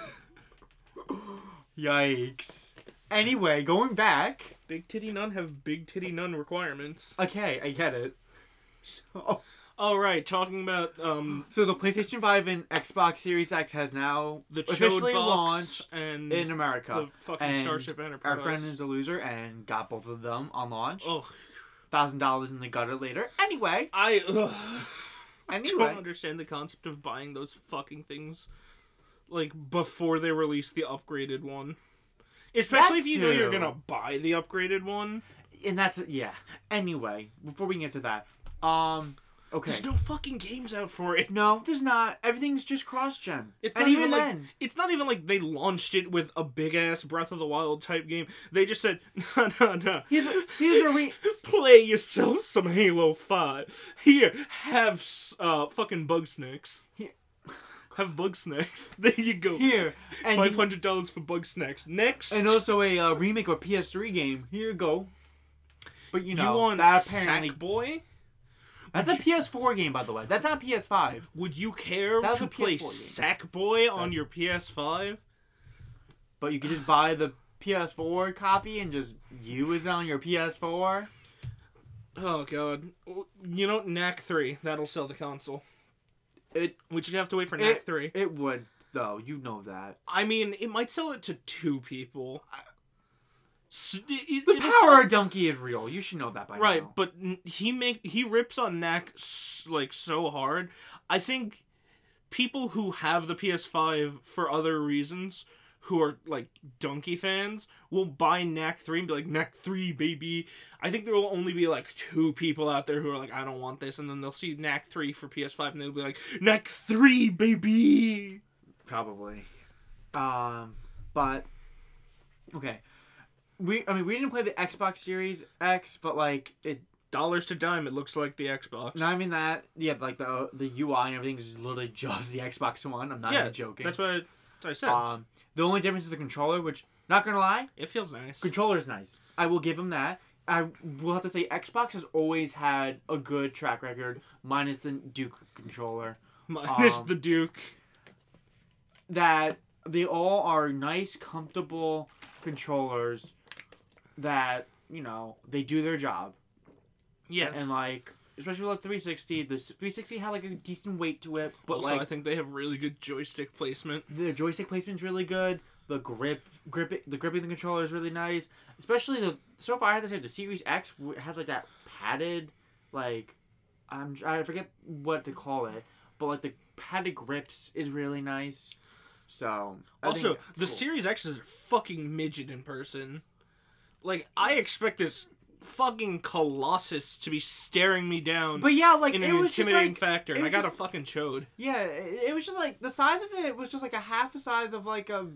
Yikes. Anyway, going back. Big titty nun have big titty nun requirements. Okay, I get it. So, All right, talking about um so the PlayStation Five and Xbox Series X has now the officially launched and in America. the fucking and Starship Enterprise. Our friend is a loser and got both of them on launch. Oh, Thousand dollars in the gutter later. Anyway, I ugh, I don't understand the concept of buying those fucking things like before they release the upgraded one. Especially That if you know you're gonna buy the upgraded one. and that's yeah. Anyway, before we get to that, um, Okay. There's no fucking games out for it. No, there's not. Everything's just cross-gen. It's and not even like then, it's not even like they launched it with a big ass Breath of the Wild type game. They just said, [laughs] no, no, no. here's a, here's a re- [laughs] Play yourself some Halo Five. Here, have uh fucking bug snacks. Here. Have bug snacks. [laughs] There you go. here and Five hundred dollars for bug snacks. Next, and also a uh, remake of a PS3 game. Here you go. But you you know want that apparently Sackboy? that's a PS4 game by the way. That's not PS5. Would you care That to a play PS4 game. Sackboy on your PS5? But you could just buy the PS4 copy and just use it on your PS4. Oh god. You know, Knack three. That'll sell the console. It We should have to wait for Knack it, three. it would though. You know that. I mean, it might sell it to two people. S- it- it- The it'll power of Dunkey is real. You should know that by right, now. Right, but he make he rips on Knack like so hard. I think people who have the PS5 for other reasons, who are like Dunkey fans, will buy Knack three and be like Knack three, baby. I think there will only be like two people out there who are like, I don't want this, and then they'll see Knack three for PS5 and they'll be like, Knack three, baby. Probably. Um, but okay. We I mean we didn't play the Xbox Series X, but like it. Dollars to dime, it looks like the Xbox. Not even that. Yeah, like the the UI and everything is literally just the Xbox One. I'm not yeah, even joking. That's what I, that's what I said. Um, the only difference is the controller, which not gonna lie, it feels nice. controller's nice. I will give him that. I will have to say Xbox has always had a good track record, minus the Duke controller. Minus um, the Duke. That they all are nice, comfortable controllers. That you know they do their job, Yeah. and like especially with the 360, the 360 had like a decent weight to it, but also, like I think they have really good joystick placement. the joystick placement's really good. The grip, grip, the gripping the controller is really nice. Especially the so far I have to say the Series X has like that padded, like, I'm I forget what to call it, but like the padded grips is really nice. So I Also, the cool. Series X is fucking midget in person. Like, I expect this fucking colossus to be staring me down but yeah, like in it an was just intimidating like factor, and I got just- a fucking chode. yeah, it, it was just like the size of it was just like a half the size of like a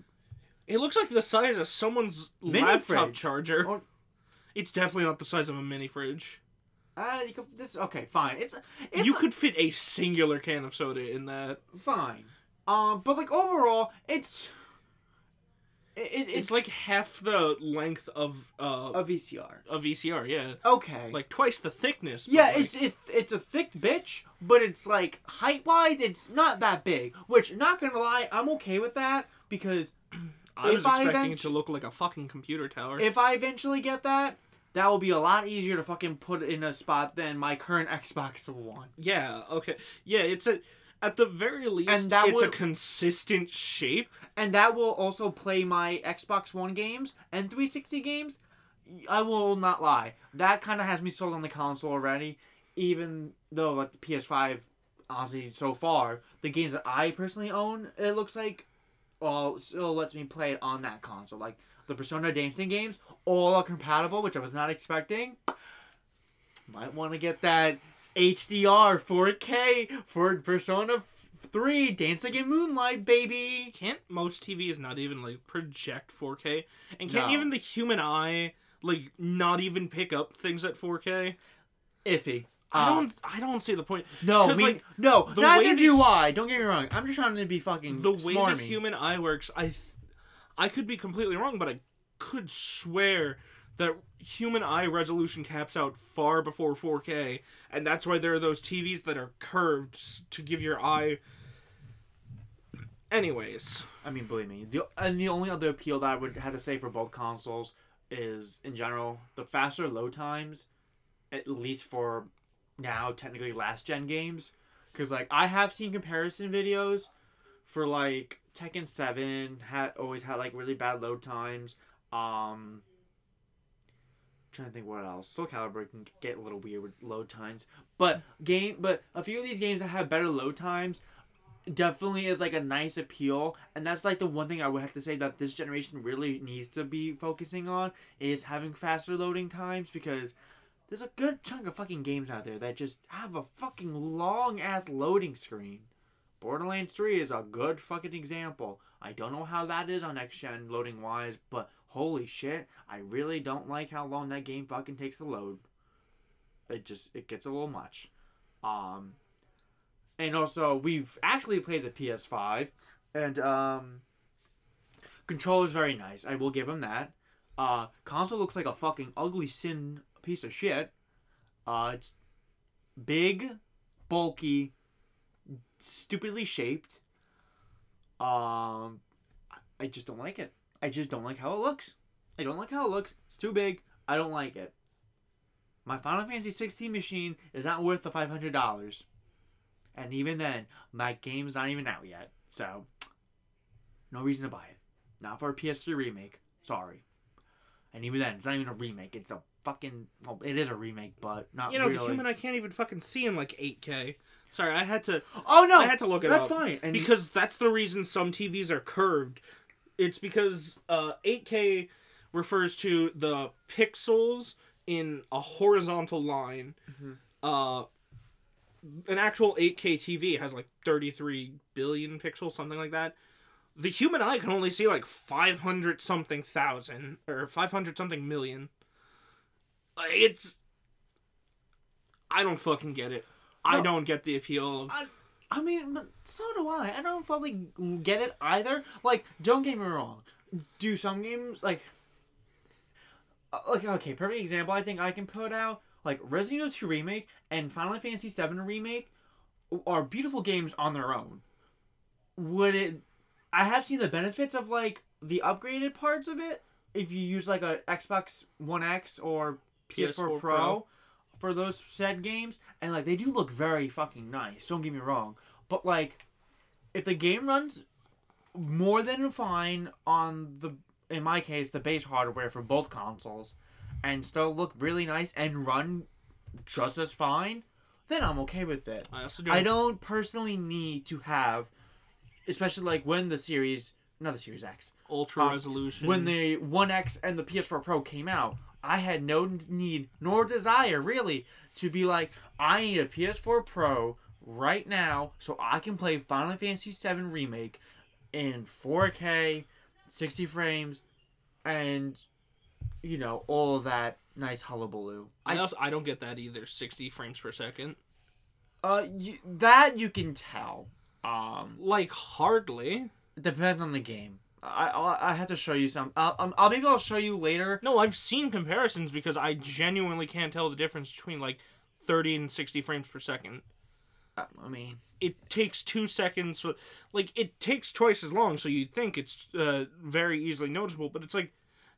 It looks like the size of someone's Mini laptop fridge. charger. Or- It's definitely not the size of a mini fridge. uh, you could, this okay fine it's it's you could fit a singular can of soda in that. fine um but like overall it's it, it, It's like half the length of uh, a VCR. a VCR, yeah. Okay. Like twice the thickness. yeah, like- it's it, it's a thick bitch, but it's like height wise, it's not that big. Which, not gonna lie, I'm okay with that because [clears throat] I was if I expecting it to look like a fucking computer tower. if I eventually get that, that will be a lot easier to fucking put in a spot than my current [laughs] Xbox One. yeah, okay. Yeah, it's a at the very least And that it's a consistent shape. And that will also play my Xbox One games and 360 games. I will not lie. That kind of has me sold on the console already, even though like the PS5, honestly, so far the games that I personally own, it looks like, all still lets me play it on that console. Like the Persona dancing games, all are compatible, which I was not expecting. Might want to get that HDR 4K for Persona 3 Dancing in Moonlight, baby. Can't most TVs not even like project 4K? And can't No. even the human eye like not even pick up things at 4K? Iffy. I Um, don't I don't see the point. No, me, like, no, the neither way the- do I. Don't get me wrong. I'm just trying to be fucking The way smarmy. the human eye works, I th- I could be completely wrong, but I could swear that human eye resolution caps out far before 4K, and that's why there are those TVs that are curved to give your eye. Anyways, I mean, believe me. The and the only other appeal that I would have to say for both consoles is, in general, the faster load times, at least for now, technically last gen games. Because like I have seen comparison videos for like Tekken Seven had always had like really bad load times. Um, trying to think what else. Soul Calibur can get a little weird with load times, but game, but a few of these games that have better load times definitely is like a nice appeal and that's like the one thing i would have to say that this generation really needs to be focusing on is having faster loading times because there's a good chunk of fucking games out there that just have a fucking long ass loading screen. Borderlands 3 is a good fucking example. I don't know how that is on next gen loading wise, but holy shit, I really don't like how long that game fucking takes to load. It just it gets a little much. Um and also we've actually played the PS5 and um controller's very nice. I will give him that. Uh console looks like a fucking ugly sin piece of shit. Uh it's big, bulky, stupidly shaped. Um, I just don't like it. I just don't like how it looks. I don't like how it looks. It's too big. I don't like it. My Final Fantasy 16 machine is not worth the five hundred dollars, and even then, my game's not even out yet. So, no reason to buy it. Not for a PS3 remake. Sorry. And even then, it's not even a remake. It's a fucking. Well, it is a remake, but not You know, really. the human I can't even fucking see in like 8K. Sorry, I had to. oh no! I had to look at it That's up. fine. And because that's the reason some TVs are curved. It's because uh, 8K refers to the pixels in a horizontal line. Mhm. Uh, an actual 8K TV has like 33 billion pixels, something like that. The human eye can only see like 500 something thousand or 500 something million. It's. I don't fucking get it. I don't get the appeal of. I- I mean, but so do I. I don't fully get it either. Like, don't get me wrong. Do some games like, uh, like okay, perfect example. I think I can put out like Resident Evil 2 remake and Final Fantasy 7 remake are beautiful games on their own. Would it? I have seen the benefits of like the upgraded parts of it. If you use like a Xbox One X or PS4, PS4 Pro, Pro. For those said games, and like they do look very fucking nice. Don't get me wrong, but like if the game runs more than fine on the in my case the base hardware for both consoles and still look really nice and run just as fine then i'm okay with it I also do. i don't personally need to have especially like when the series not the series x ultra um, resolution. when the One X and the PS4 Pro came out, I had no need nor desire really to be like, I need a PS4 Pro right now so I can play Final Fantasy VII Remake in 4K, 60 frames, and you know all of that nice hullabaloo. I also I don't get that either. Sixty frames per second. Uh, you, that you can tell. Um, Like hardly. it depends on the game. I I, I have to show you some. I'll, um, I'll maybe I'll show you later. No, I've seen comparisons because I genuinely can't tell the difference between like thirty and sixty frames per second. Uh, I mean, It takes two seconds. For, like it takes twice as long, so you'd think it's uh, very easily noticeable, but it's like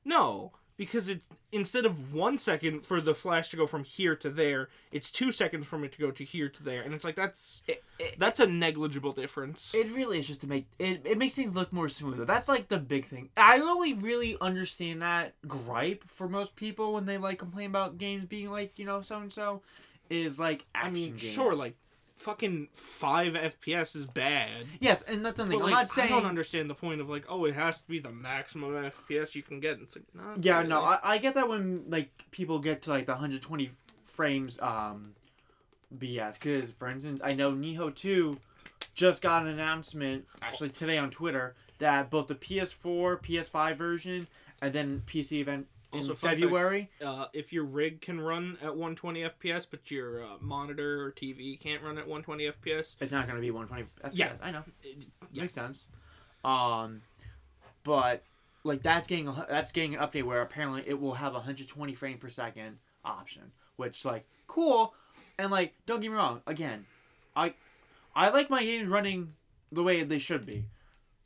no. Because it's instead of one second for the flash to go from here to there, it's two seconds for it to go to here to there, and it's like that's it, it, that's a negligible difference. It really is just to make it, it makes things look more smoother. That's like the big thing. I really, really understand that gripe for most people when they like complain about games being like, you know, so and so is like I action mean, games. sure, like fucking five FPS is bad. Yes, and that's something. But I'm not saying I don't understand the point of like, oh, it has to be the maximum FPS you can get. It's like, not Yeah, really. no, I, I get that when like people get to like the 120 frames um BS cuz for instance, I know Nioh 2 just got an announcement actually today on Twitter that both the PS4, PS5 version and then PC event in Also, fact- February uh, if your rig can run at 120 FPS, but your uh, monitor or TV can't run at 120 FPS, It's not going to be 120 FPS. Yeah. I know. it- yeah. Makes sense. Um, but like that's getting a, that's getting an update where apparently it will have a 120 frame per second option, which like cool. And like don't get me wrong, again, I I like my games running the way they should be.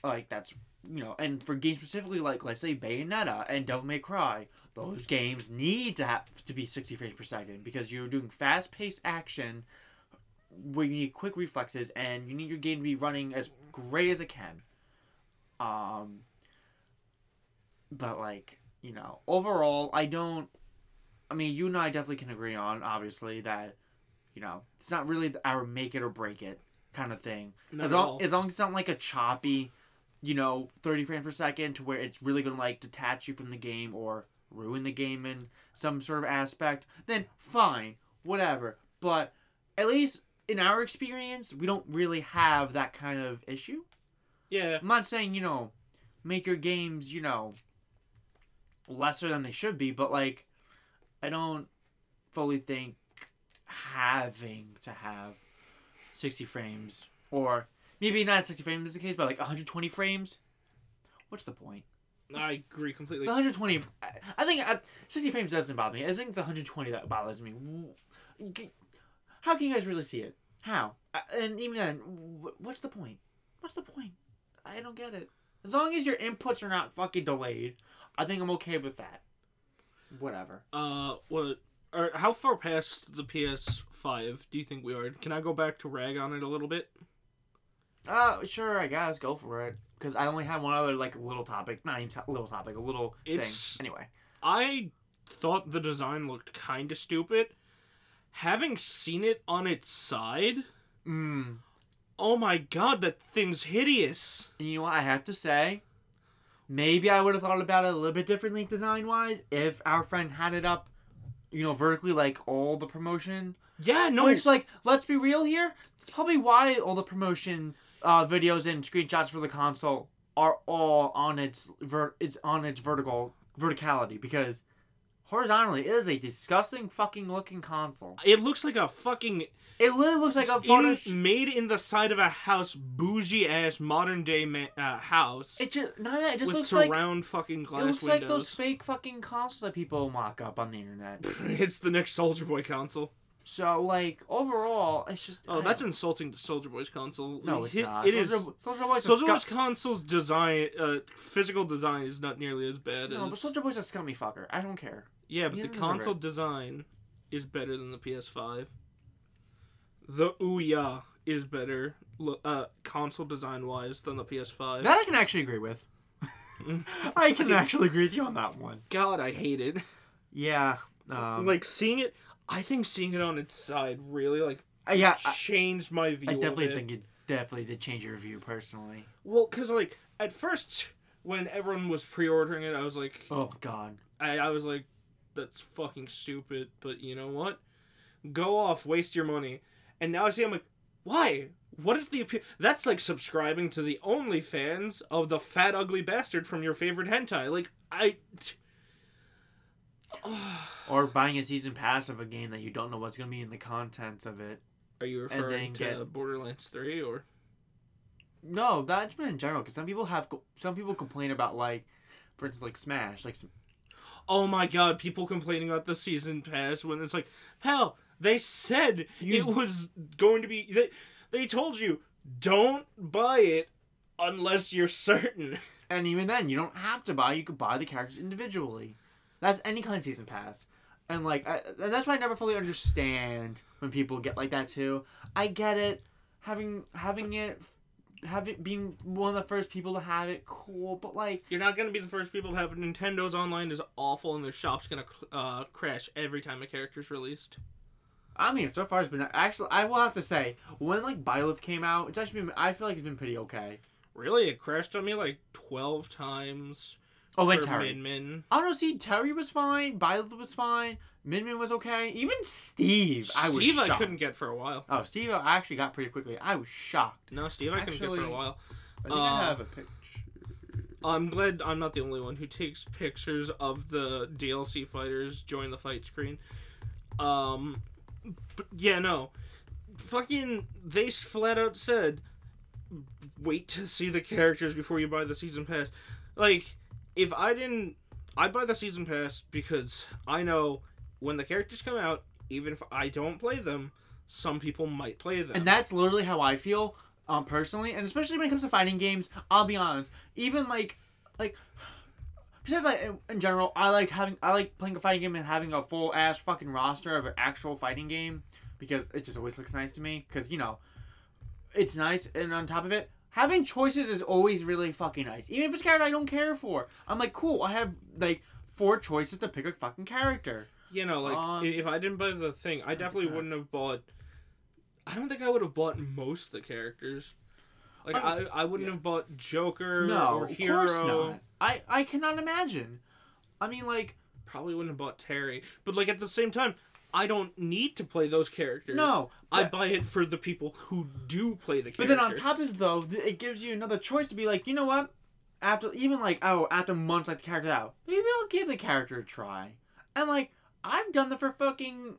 Like that's you know, and for games specifically like let's say Bayonetta and Devil May Cry, those games need to have to be 60 frames per second because you're doing fast paced action where you need quick reflexes and you need your game to be running as great as it can. Um, but like you know, overall, I don't. I mean, you and I definitely can agree on obviously that you know it's not really our make it or break it kind of thing. Not as long as long as it's not like a choppy, you know, thirty frames per second to where it's really gonna like detach you from the game or ruin the game in some sort of aspect, then fine, whatever. But at least in our experience, we don't really have that kind of issue. Yeah. I'm not saying, you know, make your games, you know, lesser than they should be, but like, I don't fully think having to have 60 frames, or maybe not 60 frames is the case, but like 120 frames, what's the point? I agree completely. The 120, I- I think uh, 60 frames doesn't bother me. I think it's 120 that bothers me. How can you guys really see it? How? Uh, And even then, what's the point? What's the point? I don't get it. As long as your inputs are not fucking delayed, I think I'm okay with that. Whatever. Uh, what? Or how far past the PS5 do you think we are? Can I go back to rag on it a little bit? Uh, sure, I guess go for it. Because I only had one other like little topic, not even to- little topic, a little It's- thing. Anyway, I thought the design looked kind of stupid. Having seen it on its side, mm. oh my god, that thing's hideous. You know what I have to say? Maybe I would have thought about it a little bit differently design wise if our friend had it up, you know, vertically like all the promotion. Yeah, no, Which, like, let's be real here. That's probably why all the promotion uh, videos and screenshots for the console are all on its ver- it's on its vertical verticality because horizontally it is a disgusting fucking looking console. it looks like a fucking It literally looks like a in- photo. made in the side of a house, bougie ass modern day ma- uh, house it just no, no, it just with looks like surround fucking glass it looks windows. like those fake fucking consoles that people mock up on the internet. [laughs] it's the next Soldier Boy console. So like overall, it's just Oh, I that's don't- insulting to Soldier Boy's console. no, it's It- not. It is. Soldier, Soldier Boy's a Soldier scum- Boy's console's design, uh, physical design is not nearly as bad as No, as. but Soldier Boy's a scummy fucker. I don't care. yeah, but he the doesn't deserve console design is better than the PS5. The Ouya is better, lo- uh, console design wise than the PS5. That I can actually agree with. [laughs] I can actually agree with you on that one. God, I hate it. Yeah. Um, like seeing it, I think seeing it on its side really like uh, yeah, changed my view. I definitely it. think it definitely did change your view personally. Well, because like at first when everyone was pre-ordering it, I was like, Oh God. I, I was like, that's fucking stupid. But you know what? Go off, waste your money. And now I see, I'm like, why? What is the appeal? That's like subscribing to the OnlyFans of the fat ugly bastard from your favorite hentai. Like I. [sighs] Or buying a season pass of a game that you don't know what's gonna be in the contents of it. Are you referring to get- Borderlands Three or? No, that's been in general. Because some people have some people complain about like, for instance, like Smash, like Oh my god, people complaining about the season pass when it's like, hell, they said You- it was going to be. They, they told you, don't buy it unless you're certain. [laughs] And even then, you don't have to buy. You could buy the characters individually. That's any kind of season pass. And like, I, and that's why I never fully understand when people get like that too. I get it, having having it, having being one of the first people to have it, cool. But like, You're not gonna be the first people to have it. Nintendo's online is awful, and their shop's gonna uh, crash every time a character's released. I mean, so far it's been actually. I will have to say, when like Byleth came out, it's actually been. I feel like it's been pretty okay. Really, it crashed on me like twelve times. Oh, and Terry. Min Min. I don't. See, Terry was fine. Byleth was fine. Min Min was okay. Even Steve, I was Steve. I couldn't get for a while. Oh, Steve, I actually got pretty quickly. I was shocked. No, Steve, I couldn't get for a while. I think Uh, I have a picture. I'm glad I'm not the only one who takes pictures of the DLC fighters join the fight screen. Um, but yeah, no, fucking they flat out said, wait to see the characters before you buy the season pass. Like, if I didn't, I'd buy the season pass because I know when the characters come out, even if I don't play them, some people might play them. And that's literally how I feel, um, personally, and especially when it comes to fighting games. I'll be honest. Even like, like, besides like in, in general, I like having I like playing a fighting game and having a full ass fucking roster of an actual fighting game because it just always looks nice to me. Because you know, it's nice, and on top of it. Having choices is always really fucking nice. Even if it's a character I don't care for. I'm like, cool, I have like four choices to pick a fucking character. You know, like Um, if I didn't buy the thing, I definitely wouldn't have bought. I don't think I would have bought most of the characters. Like I, I- I, wouldn't yeah. have bought Joker No, or of course not. I I cannot imagine. I mean, like probably wouldn't have bought Terry. But like at the same time, I don't need to play those characters. No, I buy it for the people who do play the characters. But then on top of it, though, it gives you another choice to be like, you know what? After even like oh, after months like the character out, maybe I'll give the character a try. And like I've done that for fucking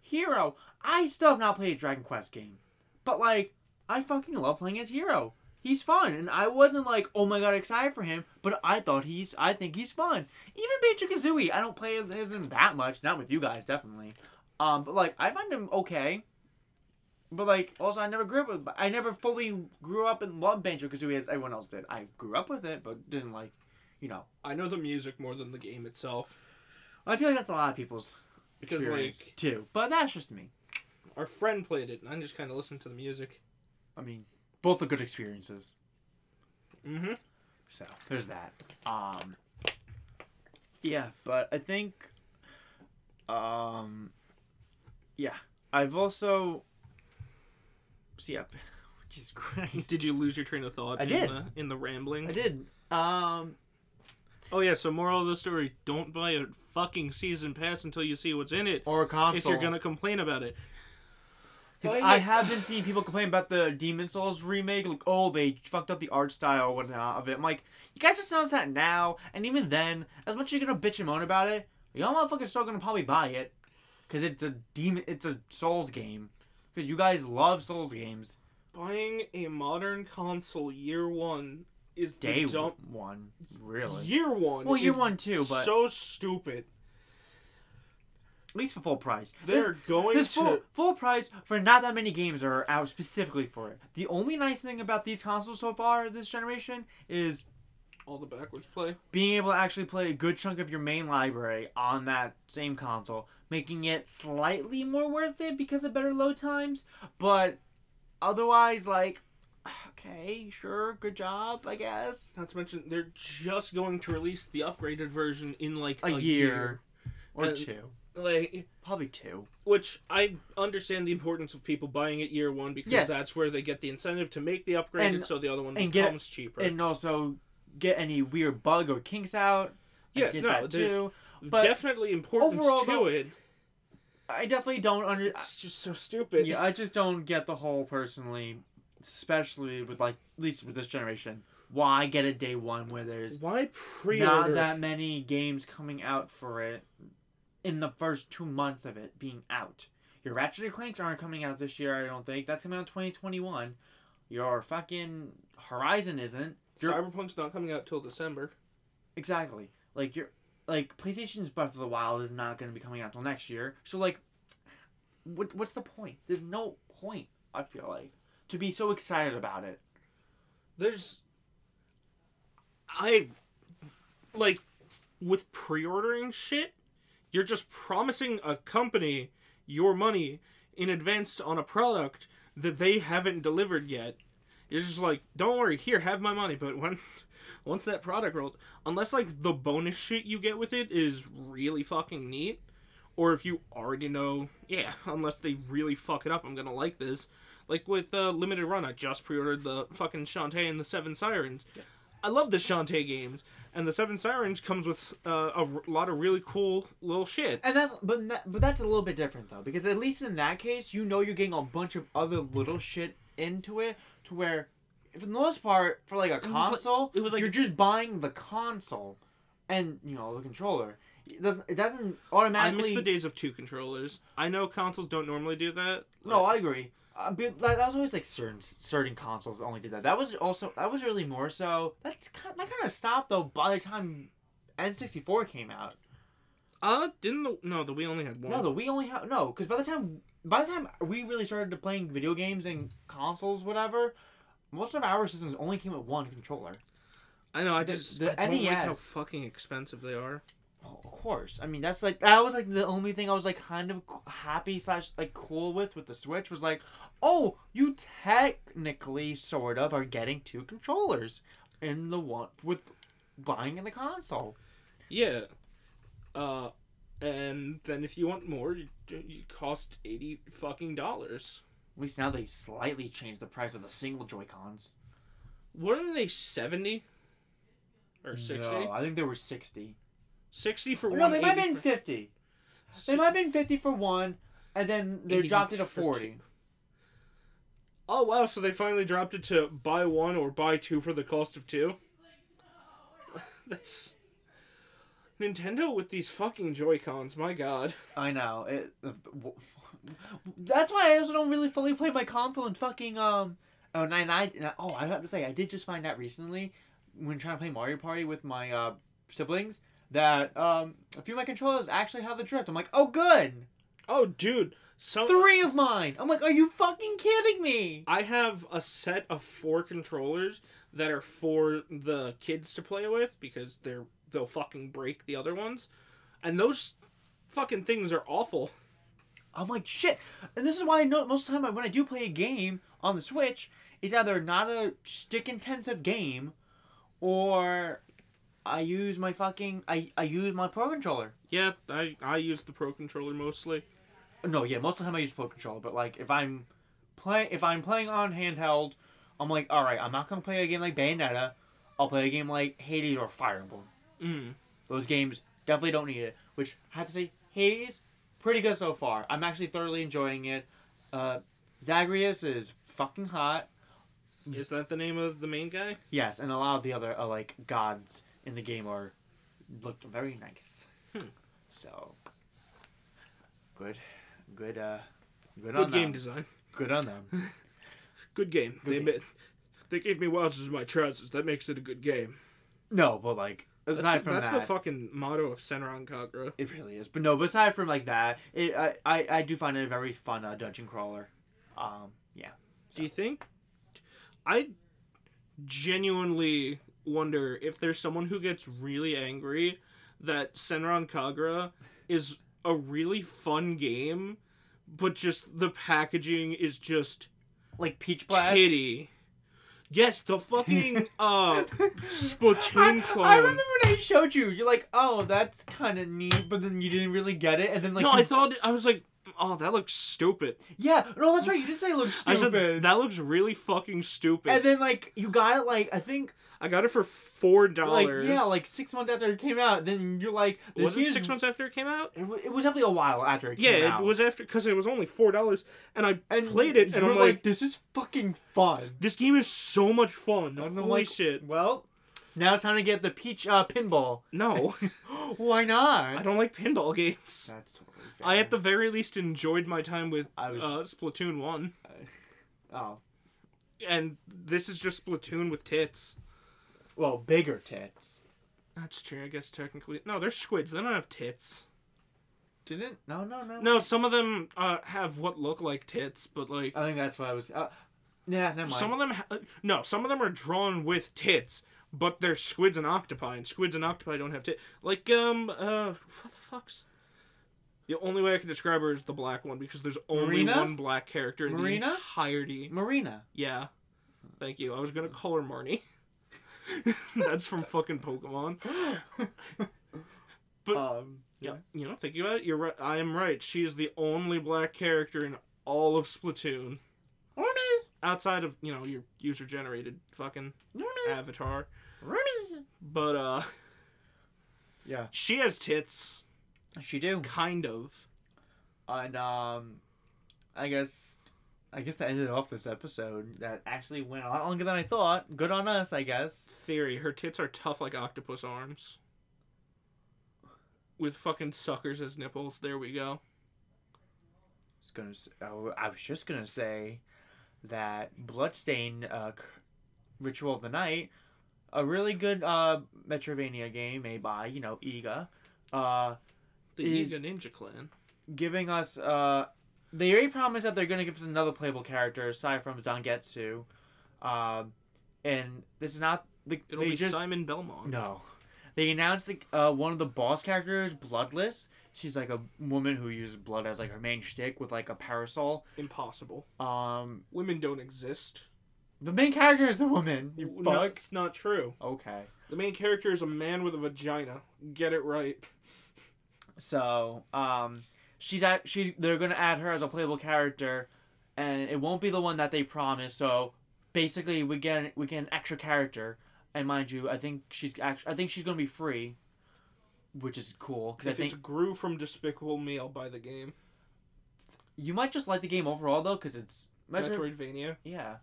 Hero. I still have not played a Dragon Quest game, but like I fucking love playing as Hero. He's fun, and I wasn't like oh my god excited for him, but I thought he's I think he's fun. Even Banjo Kazooie, I don't play him that much, not with you guys definitely. Um, but like I find him okay. But like, also, I never grew up with. I never fully grew up and loved Banjo Kazooie as everyone else did. I grew up with it, but didn't like, you know. I know the music more than the game itself. I feel like that's a lot of people's Because, experience like- too. But that's just me. Our friend played it, and I just kind of listened to the music. I mean, both are good experiences. Mm-hmm. So there's that. Um. Yeah, but I think. Um. Yeah, I've also. See, yeah. Jesus Christ. Did you lose your train of thought? I in did. The, in the rambling. I did. Um. Oh yeah. So moral of the story: Don't buy a fucking season pass until you see what's in it. Or a console. If you're gonna complain about it. Because I have been seeing people complain about the Demon Souls remake, like, oh, they fucked up the art style and whatnot of it. I'm like, you guys just noticed that now, and even then, as much as you're gonna bitch and moan about it, y'all motherfuckers still gonna probably buy it, because it's a demon, it's a Souls game, because you guys love Souls games. Buying a modern console year one is Day dumb. one, really. Year one. Well, year is one too, but so stupid. At least for full price. They're going This to. full full price for not that many games are out specifically for it. The only nice thing about these consoles so far this generation is all the backwards play. being able to actually play a good chunk of your main library on that same console, making it slightly more worth it because of better load times. But otherwise, like, [sighs] okay, sure, good job, I guess. Not to mention, they're just going to release the upgraded version in like A, a, year, or And- two, Like, probably two. which I understand the importance of people buying it year one because Yes. that's where they get the incentive to make the upgrade, And- so the other one and get becomes cheaper. And also get any weird bug or kinks out. Yes, get no, too. but definitely importance overall, to though- it. I definitely don't under. It's just so stupid. Yeah, I just don't get the whole personally, especially with like at least with this generation. Why get a day one where there's Why pre-order? not that many games coming out for it in the first two months of it being out? Your Ratchet and Clanks aren't coming out this year, I don't think. That's coming out in 2021. Your fucking Horizon isn't. Your Cyberpunk's not coming out till December. Exactly. Like your like PlayStation's Breath of the Wild is not going to be coming out till next year. So like, what what's the point? There's no point. I feel like to be so excited about it. There's, I, like, with pre-ordering shit, you're just promising a company your money in advance on a product that they haven't delivered yet. You're just like, don't worry, here, have my money. But when, [laughs] once that product rolled, unless like the bonus shit you get with it is really fucking neat, or if you already know, yeah, [laughs] unless they really fuck it up, I'm gonna like this. Like with uh, limited run, I just pre-ordered the fucking Shantae and the Seven Sirens. I love the Shantae games, and the Seven Sirens comes with uh, a r- lot of really cool little shit. And that's but that, but that's a little bit different though because at least in that case you know you're getting a bunch of other little shit into it to where for the most part for like a was like- console it was like- you're just buying the console and you know the controller. It doesn't it doesn't automatically I miss the days of two controllers. I know consoles don't normally do that. No, I agree. Uh, but that, that was always like certain certain consoles only did that. That was also that was really more so. That's kind that kind of stopped though by the time N64 came out. uh, didn't the no the Wii only had one. No, the we only have no because by the time by the time we really started to playing video games and consoles, whatever, most of our systems only came with one controller. I know. I the- just the I don't like how NES. fucking expensive they are. Of course, I mean that's like that was like the only thing I was like kind of happy slash like cool with with the Switch was like, oh, you technically sort of are getting two controllers in the one with buying in the console. Yeah. Uh, and then if you want more, you, you cost eighty fucking dollars. At least now they slightly changed the price of the single Joy Cons. Weren't they seventy or sixty? No, I think they were sixty. 60 for one. No, they might have been for- fifty. They might have been fifty for one, and then they dropped it to forty. two. Oh wow! So they finally dropped it to buy one or buy two for the cost of two. [laughs] That's Nintendo with these fucking Joy Cons. My God. I know it. [laughs] That's why I also don't really fully play my console and fucking um. Oh, and I, and I oh I have to say I did just find out recently when trying to play Mario Party with my uh, siblings that um a few of my controllers actually have the drift. I'm like, oh good, Oh, dude. So uh, three of mine. I'm like, are you fucking kidding me? I have a set of four controllers that are for the kids to play with because they're they'll fucking break the other ones, and those fucking things are awful. I'm like shit, and this is why I know most of the time when I do play a game on the Switch, it's either not a stick intensive game, or I use my fucking I I use my Pro controller. Yeah, I I use the Pro controller mostly. No, yeah, most of the time I use Pro controller, but like if I'm play if I'm playing on handheld, I'm like, all right, I'm not gonna play a game like Bayonetta. I'll play a game like Hades or Fire Emblem. Mm. Those games definitely don't need it. Which I have to say, Hades, pretty good so far. I'm actually thoroughly enjoying it. Uh, Zagreus is fucking hot. Is that the name of the main guy? Yes, and a lot of the other uh, like gods in the game are looked very nice. Hmm. So good, good, uh, good, Good on game them. design. Good on them. [laughs] Good game. Good they game. ma- they gave me wowzers in my trousers. That makes it a good game. no, but like That's, aside the, from that's that, the fucking motto of Senran Kagura. it really is. But no, but aside from like that, it I I, I do find it a very fun uh, dungeon crawler. Um, yeah. Do you think? I genuinely wonder if there's someone who gets really angry that Senran Kagura is a really fun game, but just the packaging is just Like Peach Blast. titty. Yes, the fucking [laughs] uh Splatoon I. I remember when I showed you. You're like, oh, that's kind of neat, but then you didn't really get it, and then like, no, you- I thought I was like, oh, that looks stupid. yeah, no, that's right. You did say it looked [laughs] I stupid. said that looks really fucking stupid. and then like you got it like I think I got it for four like dollars. yeah like six months after it came out. Then you're like, this was it six months after it came out? It, wa- it was definitely a while after it came out. Yeah, came it was after because it was only four dollars, and I and played it, and you're I'm like, this is fucking fun. this game is so much fun. And I'm Holy like, shit! Well, now it's time to get the peach uh, pinball. No, [laughs] Why not? I don't like pinball games. That's totally fair. I at the very least enjoyed my time with I was- uh, Splatoon one, oh and this is just Splatoon with tits. well, bigger tits. That's true, I guess technically. No, they're squids. They don't have tits. Didn't? No, no, no. No, some of them uh, have what look like tits, but like I think that's why I was. Uh, yeah, never mind. some of them. Ha- no, some of them are drawn with tits, but they're squids and octopi, and squids and octopi don't have tits. Like um uh, what the fuck's? The only way I can describe her is the black one because there's only Marina? one black character in Marina? the entirety. Marina. Yeah, thank you. I was gonna call her Marnie. [laughs] That's from fucking Pokemon. [laughs] But- um, Yeah, you know, thinking about it, you're right. I am right. She is the only black character in all of Splatoon, Marina. outside of you know your user generated fucking Marina. avatar. Marina. But uh, Yeah, she has tits, she do. kind of. And um, I guess, I guess that ended off this episode. That actually went a lot longer than I thought. Good on us, I guess. Theory: her tits are tough like octopus arms, with fucking suckers as nipples. There we go. was gonna. s- I w- I was just gonna say that Bloodstained uh, Ritual of the Night, a really good uh Metroidvania game made by you know Iga, uh, The Is- Iga Ninja Clan. giving us uh, they already promised that they're gonna give us another playable character aside from Zangetsu, um, and this is not the It'll be just Simon Belmont. no. They announced the, uh, one of the boss characters, Bloodless. She's like a woman who uses blood as like her main shtick with like a parasol. Impossible. Um, Women don't exist. the main character is the woman. You No, fuck. it's not true. Okay. The main character is a man with a vagina. Get it right. So, um, she's at she's they're gonna add her as a playable character, and it won't be the one that they promised. So, basically, we get we get an extra character, and mind you, I think she's actually I think she's gonna be free. which is cool because I think it's Gru from Despicable Me, I'll buy the game. you might just like the game overall though because it's Metro- Metroidvania. Yeah,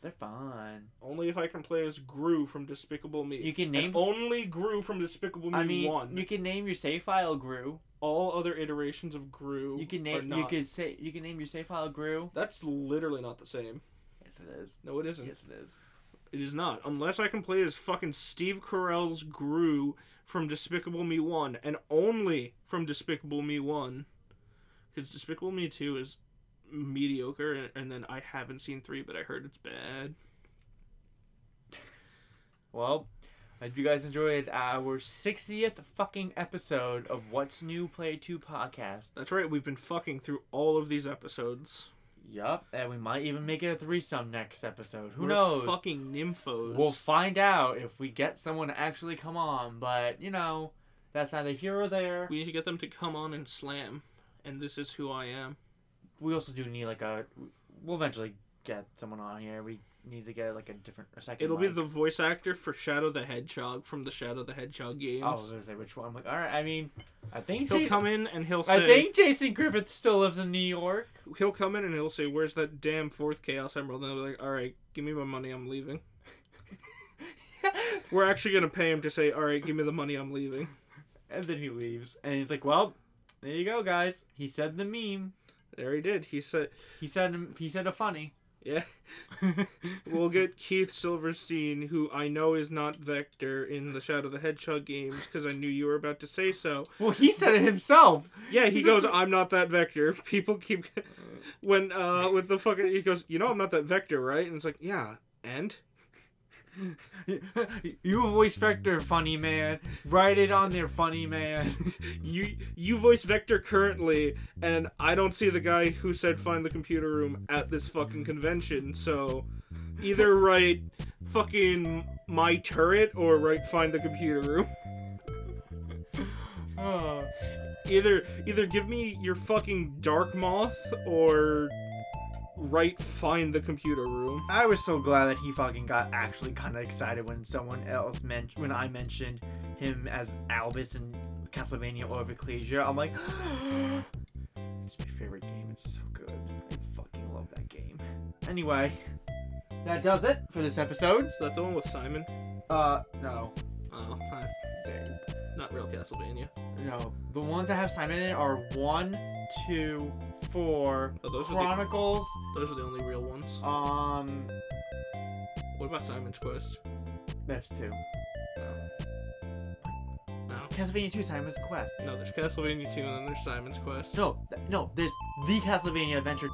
they're fun. Only if I can play as Gru from Despicable Me. You can And name. only Gru from Despicable Me I mean, 1. you can name your save file Gru. All other iterations of Gru You can name. You could say. You can name your save file Gru. That's literally not the same. Yes, it is. No, it isn't. Yes, it is. It is not. Unless I can play as fucking Steve Carell's Gru from Despicable Me 1, and only from Despicable Me 1. Because Despicable Me 2 is mediocre, and, and then I haven't seen 3, but I heard it's bad. Well, I hope you guys enjoyed our 60th fucking episode of What's New Play 2 podcast. That's right, we've been fucking through all of these episodes. Yup, and we might even make it a threesome next episode. Who We're knows? Fucking nymphos. We'll find out if we get someone to actually come on, but you know, that's neither here or there. we need to get them to come on and slam. And this is who I am. We also do need like a. We'll eventually get someone on here. We need to get like a different, a second. It'll be the voice actor for Shadow the Hedgehog from the Shadow the Hedgehog games. Oh, I was gonna say which one. I'm like, all right. I mean, I think he'll Jason, come in and he'll say I think Jason Griffith still lives in New York. he'll come in and he'll say, "Where's that damn fourth Chaos Emerald?" And I'll be like, "All right, give me my money. I'm leaving." [laughs] We're actually gonna pay him to say, "All right, give me the money. I'm leaving." and then he leaves, and he's like, "Well, there you go, guys." He said the meme. There he did. He said, He said he said a funny. "Yeah." [laughs] we'll get Keith Silverstein, who I know is not Vector in the Shadow of the Hedgehog games, because I knew you were about to say so. well, he said it himself. Yeah, he He's goes, just- "I'm not that Vector." [laughs] People keep when uh with the fucking he goes, "You know I'm not that Vector, right?" And it's like, "Yeah, and." [laughs] you voice Vector, funny man. Write it on there, funny man. [laughs] you you voice Vector currently, and I don't see the guy who said find the computer room at this fucking convention. So either write fucking my turret or write find the computer room. Oh. [laughs] Either either give me your fucking dark moth or write find the computer room. I was so glad that he fucking got actually kind of excited when someone else mentioned when I mentioned him as Albus in Castlevania Order of Ecclesia. I'm like, [gasps] it's my favorite game. It's so good. I fucking love that game. Anyway, that does it for this episode. Is that the one with Simon? Uh, no, Oh, hi. Not real Castlevania. no. The ones that have Simon in it are one, two, four, Oh, those are the- Chronicles. Those are the only real ones. Um, What about Simon's Quest? that's two. No. Castlevania 2 Simon's Quest. No, there's Castlevania 2 and then there's Simon's Quest. No, th- no, there's the Castlevania Adventure